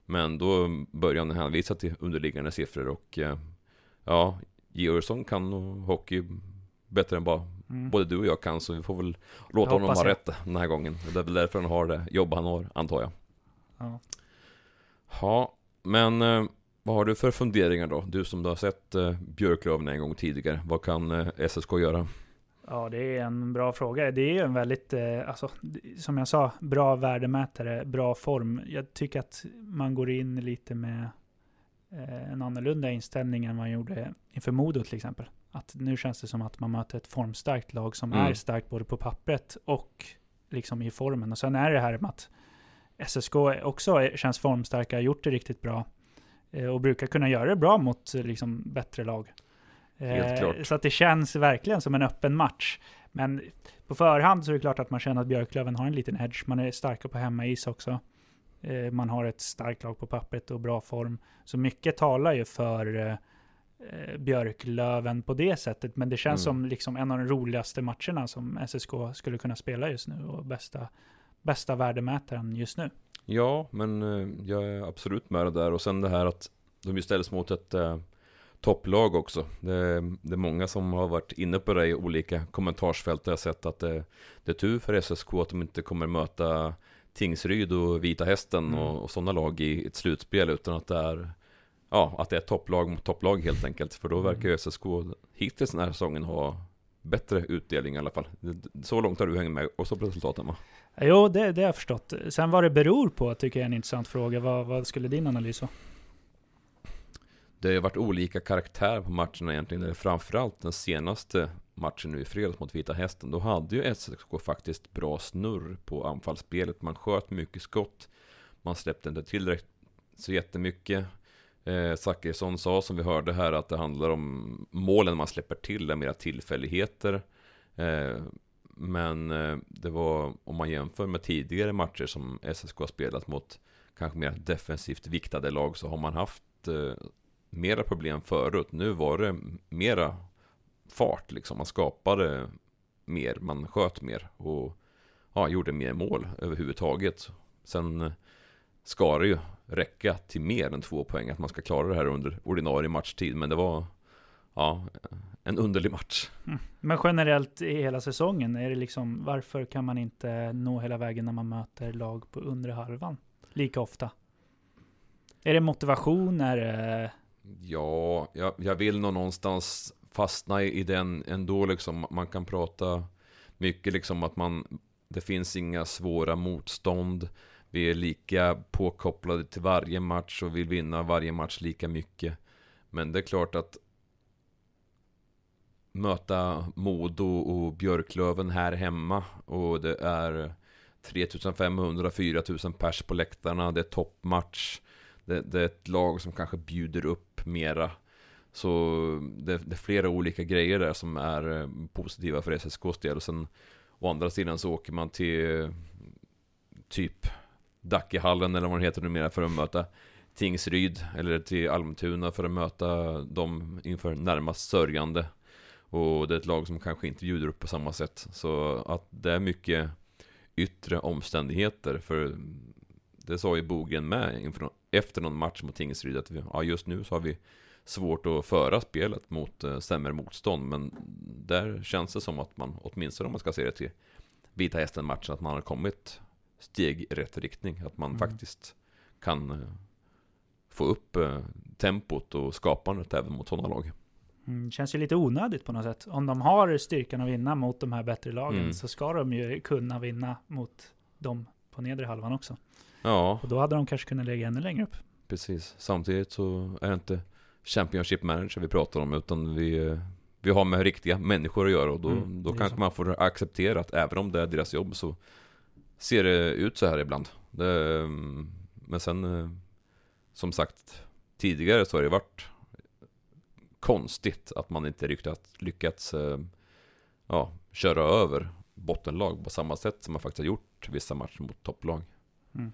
A: Men då började han hänvisa till underliggande siffror och eh, ja, Georgsson kan nog hockey bättre än vad
B: Mm.
A: både du och jag kan, så vi får väl låta honom ha
B: jag.
A: rätt den här gången. Det är väl därför han har det jobb han har, antar jag.
B: Ja.
A: Ja, men eh, vad har du för funderingar då? Du som du har sett eh, Björklöven en gång tidigare. Vad kan eh, SSK göra?
B: Ja, det är en bra fråga. Det är ju en väldigt, eh, alltså, som jag sa, bra värdemätare, bra form. Jag tycker att man går in lite med en annorlunda inställning än man gjorde inför Modo till exempel. Att nu känns det som att man möter ett formstarkt lag som
A: Mm.
B: är starkt både på pappret och liksom i formen. Och sen är det här med att SSK också känns formstarka, har gjort det riktigt bra eh, och brukar kunna göra det bra mot eh, liksom, bättre lag.
A: Helt
B: Eh,
A: klart.
B: Så att det känns verkligen som en öppen match. Men på förhand så är det klart att man känner att Björklöven har en liten edge. Man är starka på hemmais också. Eh, Man har ett starkt lag på pappret och bra form. Så mycket talar ju för eh, eh, Björklöven på det sättet. Men det känns
A: Mm.
B: som liksom en av de roligaste matcherna som SSK skulle kunna spela just nu. Och bästa, bästa värdemätaren just nu.
A: Ja, men jag är absolut med det där. Och sen det här att de ju ställs mot ett eh, topplag också. Det, det är många som har varit inne på det i olika kommentarsfält. Jag har sett att det, det är tur för SSK att de inte kommer möta Tingsryd och Vita Hästen
B: Mm.
A: och, och sådana lag i ett slutspel. Utan att det är Ja, att det är topplag mot topplag helt enkelt. För då
B: Mm.
A: verkar ju SSK hittills den här säsongen ha bättre utdelning i alla fall. Så långt har du hängt med och så på resultaten va?
B: Jo, det, det har jag förstått. Sen vad det beror på tycker jag är en intressant fråga. Vad, vad skulle din analys vara?
A: Det har ju varit olika karaktär på matcherna egentligen. Framförallt den senaste matchen nu i fredags mot Vita Hästen. Då hade ju SSK faktiskt bra snurr på anfallsspelet. Man sköt mycket skott. Man släppte inte till så jättemycket. Eh, Zachrisson sa som vi hörde här att det handlar om målen man släpper till är mera tillfälligheter. Eh, men eh, det var, om man jämför med tidigare matcher som SSK har spelat mot kanske mer defensivt viktade lag så har man haft eh, mera problem förut. Nu var det mera fart liksom. Man skapade mer, man sköt mer och ja, gjorde mer mål överhuvudtaget. Sen eh, ska det ju räcka till mer än två poäng att man ska klara det här under ordinarie matchtid. Men det var ja, en underlig match.
B: Men generellt i hela säsongen, är det liksom, varför kan man inte nå hela vägen när man möter lag på undre halvan? Lika ofta. Är det motivation? Är det...
A: Ja, jag, jag vill nog någonstans fastna i den ändå liksom. Man kan prata mycket liksom att man Det finns inga svåra motstånd. Vi är lika påkopplade till varje match och vill vinna varje match lika mycket. Men det är klart att Möta Modo och Björklöven här hemma och det är 3500-4000 pers på läktarna, det är toppmatch. Det, det, är ett lag som kanske bjuder upp mera. Så det, det, är flera olika grejer där som är eh, positiva för SSKs del och sen Å andra sidan så åker man till Typ Dackehallen eller vad den heter numera för att möta Tingsryd eller till Almtuna för att möta dem inför närmast sörjande. Och det är ett lag som kanske inte bjuder upp på samma sätt. Så att det är mycket yttre omständigheter för det sa ju Bogren med inför, efter någon match mot Tingsryd att vi, ja, just nu så har vi svårt att föra spelet mot eh, sämre motstånd men där känns det som att man åtminstone om man ska se det till Vita Hästen-matchen att man har kommit steg i rätt riktning att man mm. faktiskt kan eh, få upp eh, tempot och skapandet även mot sådana lag.
B: Mm, känns ju lite onödigt på något sätt. Om de har styrkan att vinna mot de här bättre lagen mm. så ska de ju kunna vinna mot dem på nedre halvan också.
A: Ja.
B: Och då hade de kanske kunnat lägga ännu längre upp.
A: Precis. Samtidigt så är det inte Championship Manager vi pratar om utan vi, vi har med riktiga människor att göra och då, mm, då kanske man får acceptera att även om det är deras jobb så ser det ut så här ibland. Det, men sen som sagt tidigare så har det varit konstigt att man inte riktigt lyckats ja, köra över bottenlag på samma sätt som man faktiskt har gjort vissa matcher mot topplag. Mm.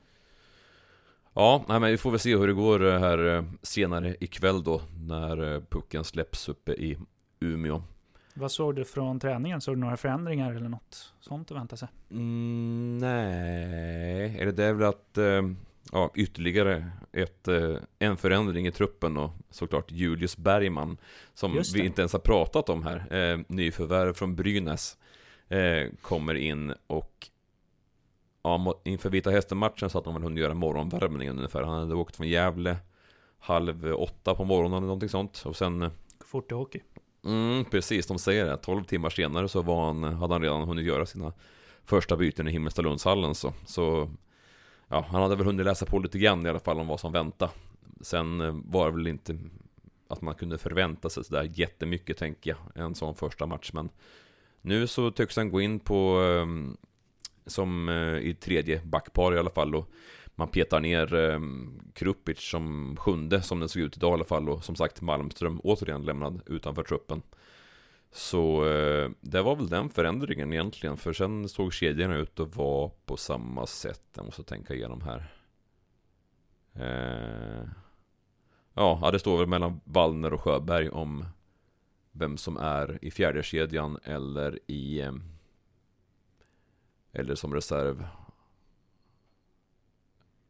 A: Ja, nej, men vi får väl se hur det går eh, här eh, senare ikväll då när eh, pucken släpps uppe i Umeå.
B: Vad såg du från träningen? Såg du några förändringar eller något sånt att vänta sig?
A: Mm, nej, eller det är väl att ja, ytterligare ett, en förändring i truppen och såklart Julius Bergman som vi inte ens har pratat om här. nyförvärv från Brynäs kommer in och ja, inför Vita Hästen-matchen så att de väl hunnit göra morgonvärmningen ungefär. Han hade åkt från Gävle halv åtta på morgonen eller någonting sånt. Och sen...
B: Fort i hockey.
A: Mm, precis, de säger det. 12 timmar senare så var han, hade han redan hunnit göra sina första byten i Himmelstalundshallen så, så Ja, han hade väl hunnit läsa på lite grann i alla fall om vad som väntade Sen eh, var det väl inte att man kunde förvänta sig sådär jättemycket tänker jag En sån första match men Nu så tycks han gå in på ehm, som eh, i tredje backpar i alla fall och man petar ner eh, Krupic som sjunde som den såg ut idag i alla fall och som sagt Malmström återigen lämnad utanför truppen. Så eh, det var väl den förändringen egentligen för sen såg kedjorna ut att vara på samma sätt. Jag måste tänka igenom här. Eh, ja, det står väl mellan Wallner och Sjöberg om vem som är i fjärde kedjan eller i eh, eller som reserv.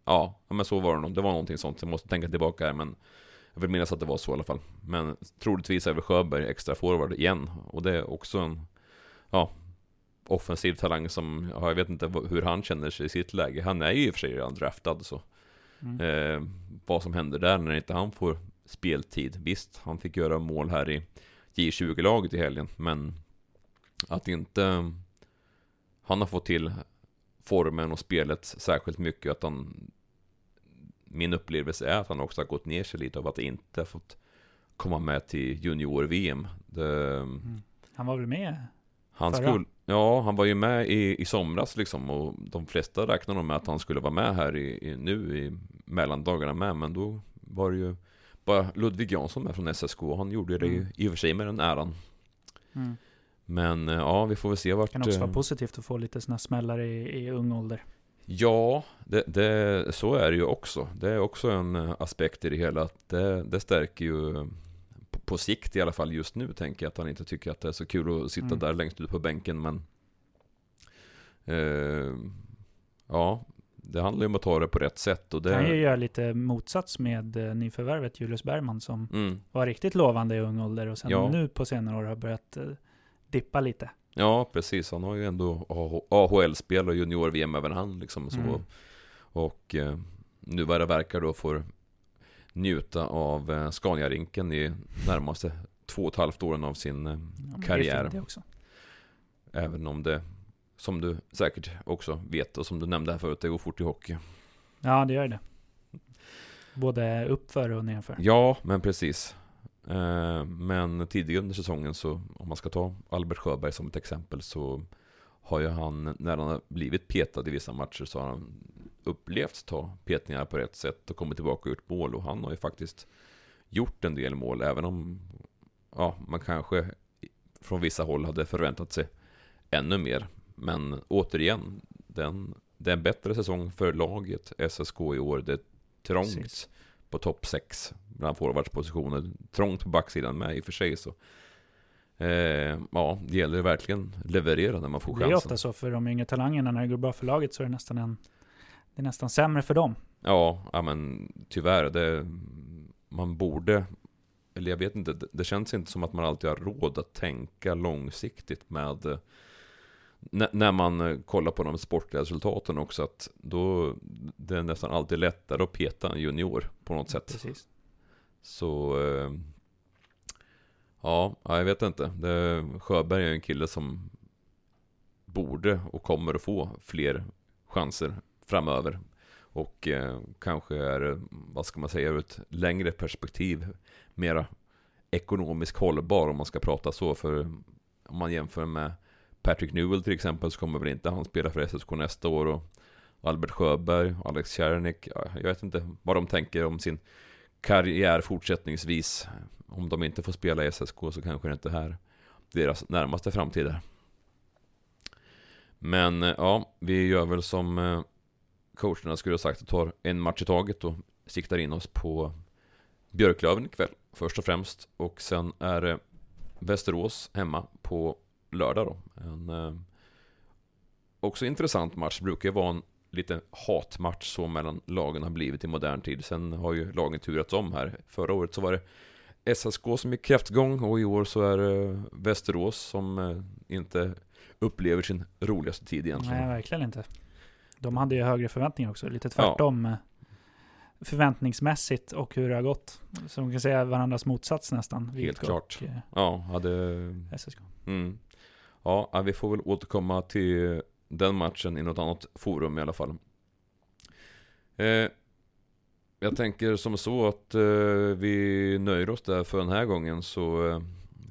A: Ja, men så var det nog. Det var någonting sånt. Jag måste tänka tillbaka här men jag vill minnas att det var så i alla fall. Men troligtvis är väl Sjöberg extra forward igen. Och det är också en ja, offensiv talang som, ja, jag vet inte hur han känner sig i sitt läge. Han är ju i och för sig redan draftad så. Mm. Eh, vad som händer där när inte han får speltid. Visst, han fick göra mål här i J20-laget i helgen. Men att inte han har fått till formen och spelet särskilt mycket att han Min upplevelse är att han också har gått ner sig lite av att inte fått komma med till junior-VM.
B: Mm. Han var väl med?
A: Han skulle, ja, han var ju med i, i somras liksom och de flesta räknar nog med att han skulle vara med här i, i, nu i mellandagarna med men då var det ju bara Ludvig Jansson med från SSK han gjorde det mm. ju i och för sig med den äran. Mm. Men eh, ja, vi får väl se vart...
B: Det kan också vara eh, positivt att få lite sådana smällar i, i ung ålder.
A: Ja, det, det, så är det ju också. Det är också en eh, aspekt i det hela. Att det, det stärker ju på, på, sikt i alla fall just nu tänker jag att han inte tycker att det är så kul att sitta mm. där längst ut på bänken. Men eh, ja, det handlar ju om att ta det på rätt sätt. Och det
B: kan ju göra lite motsats med nyförvärvet Julius Bergman som mm. var riktigt lovande i ung ålder och sen ja. nu på senare år har börjat dippa lite.
A: Ja, precis. Han har ju ändå AHL-spel och junior-VM även han liksom. Så. Mm. Och eh, nu vad det verkar då får njuta av eh, Scania-rinken i närmaste två och ett halvt åren av sin eh,
B: Ja,
A: karriär. Även om det, som du säkert också vet och som du nämnde här förut, det går fort i hockey.
B: Ja, det gör det. Både uppför och nerför.
A: Ja, men precis. Eh, Men tidigare under säsongen så, om man ska ta Albert Sjöberg som ett exempel, så har ju han, när han har blivit petad i vissa matcher, så har han upplevt ta petningar på rätt sätt och kommit tillbaka och gjort mål. Och han har ju faktiskt gjort en del mål, även om ja, man kanske från vissa håll hade förväntat sig ännu mer. Men återigen, den, det är en bättre säsong för laget SSK i år. Det är trångt
B: Precis.
A: på topp 6 bland forwardspositioner. Trångt på backsidan med i och för sig så. Eh, ja, det gäller verkligen leverera när man får
B: Det är
A: chansen.
B: ofta så för de yngre talangerna, när det går bra för laget så är det nästan en det är nästan sämre för dem.
A: Ja, ja men tyvärr. Det, man borde, eller jag vet inte, det, det känns inte som att man alltid har råd att tänka långsiktigt med eh, när, när man eh, kollar på de sportliga resultaten också, att då det är nästan alltid lättare att peta en junior på något sätt.
B: Precis.
A: Så eh, Ja, jag vet inte. Det, Sjöberg är en kille som borde och kommer att få fler chanser framöver. Och eh, kanske är, vad ska man säga, ur ett längre perspektiv mera ekonomiskt hållbar om man ska prata så. För om man jämför med Patrick Newell till exempel så kommer väl inte han spela för SSK nästa år. Och Albert Sjöberg, Alex Czernik, jag vet inte vad de tänker om sin karriär fortsättningsvis. Om de inte får spela i SSK så kanske det inte är deras närmaste framtid är. Men eh, ja, vi gör väl som eh, coacherna skulle ha sagt och tar en match i taget och siktar in oss på Björklöven ikväll först och främst. Och sen är det Västerås hemma på lördag då. En eh, också intressant match, brukar ju vara en lite hatmatch så mellan lagen har blivit i modern tid. Sen har ju lagen turats om här. Förra året så var det SSK som gick kräftgång och i år så är det Västerås som eh, inte upplever sin roligaste tid egentligen.
B: Nej, verkligen inte. De hade ju högre förväntningar också. Lite tvärtom eh, förväntningsmässigt och hur det har gått. Så man kan säga varandras motsats nästan.
A: Helt klart.
B: Och, eh,
A: Ja, hade...
B: SSK.
A: Mm. Ja, ja, vi får väl återkomma till den matchen i något annat forum i alla fall. Eh, jag tänker som så att eh, vi nöjer oss där för den här gången så eh,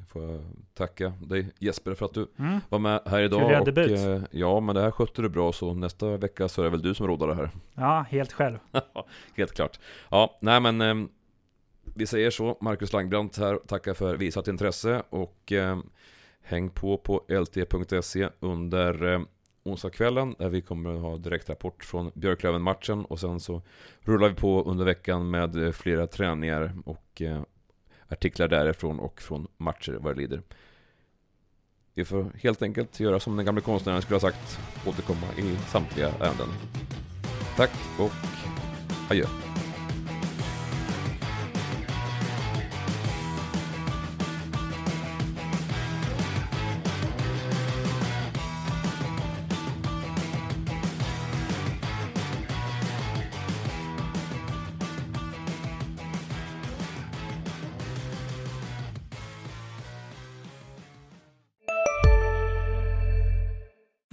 A: får jag tacka dig Jesper för att du
B: Mm.
A: var med här idag.
B: Kul
A: och, eh, ja, men det här skötte du bra så nästa vecka så är det väl du som rådar det här.
B: Ja, helt själv. [LAUGHS]
A: Helt klart. Ja, nej men eh, vi säger så. Marcus Langbrandt här. Tackar för visat intresse och eh, häng på på lt.se under eh, onsdagskvällen där vi kommer att ha direktrapport från Björklöven-matchen och sen så rullar vi på under veckan med eh, flera träningar och eh, artiklar därifrån och från matcher vad det lider. Vi får helt enkelt göra som den gamla konstnären skulle ha sagt, återkomma i samtliga ärenden. Tack och adjö.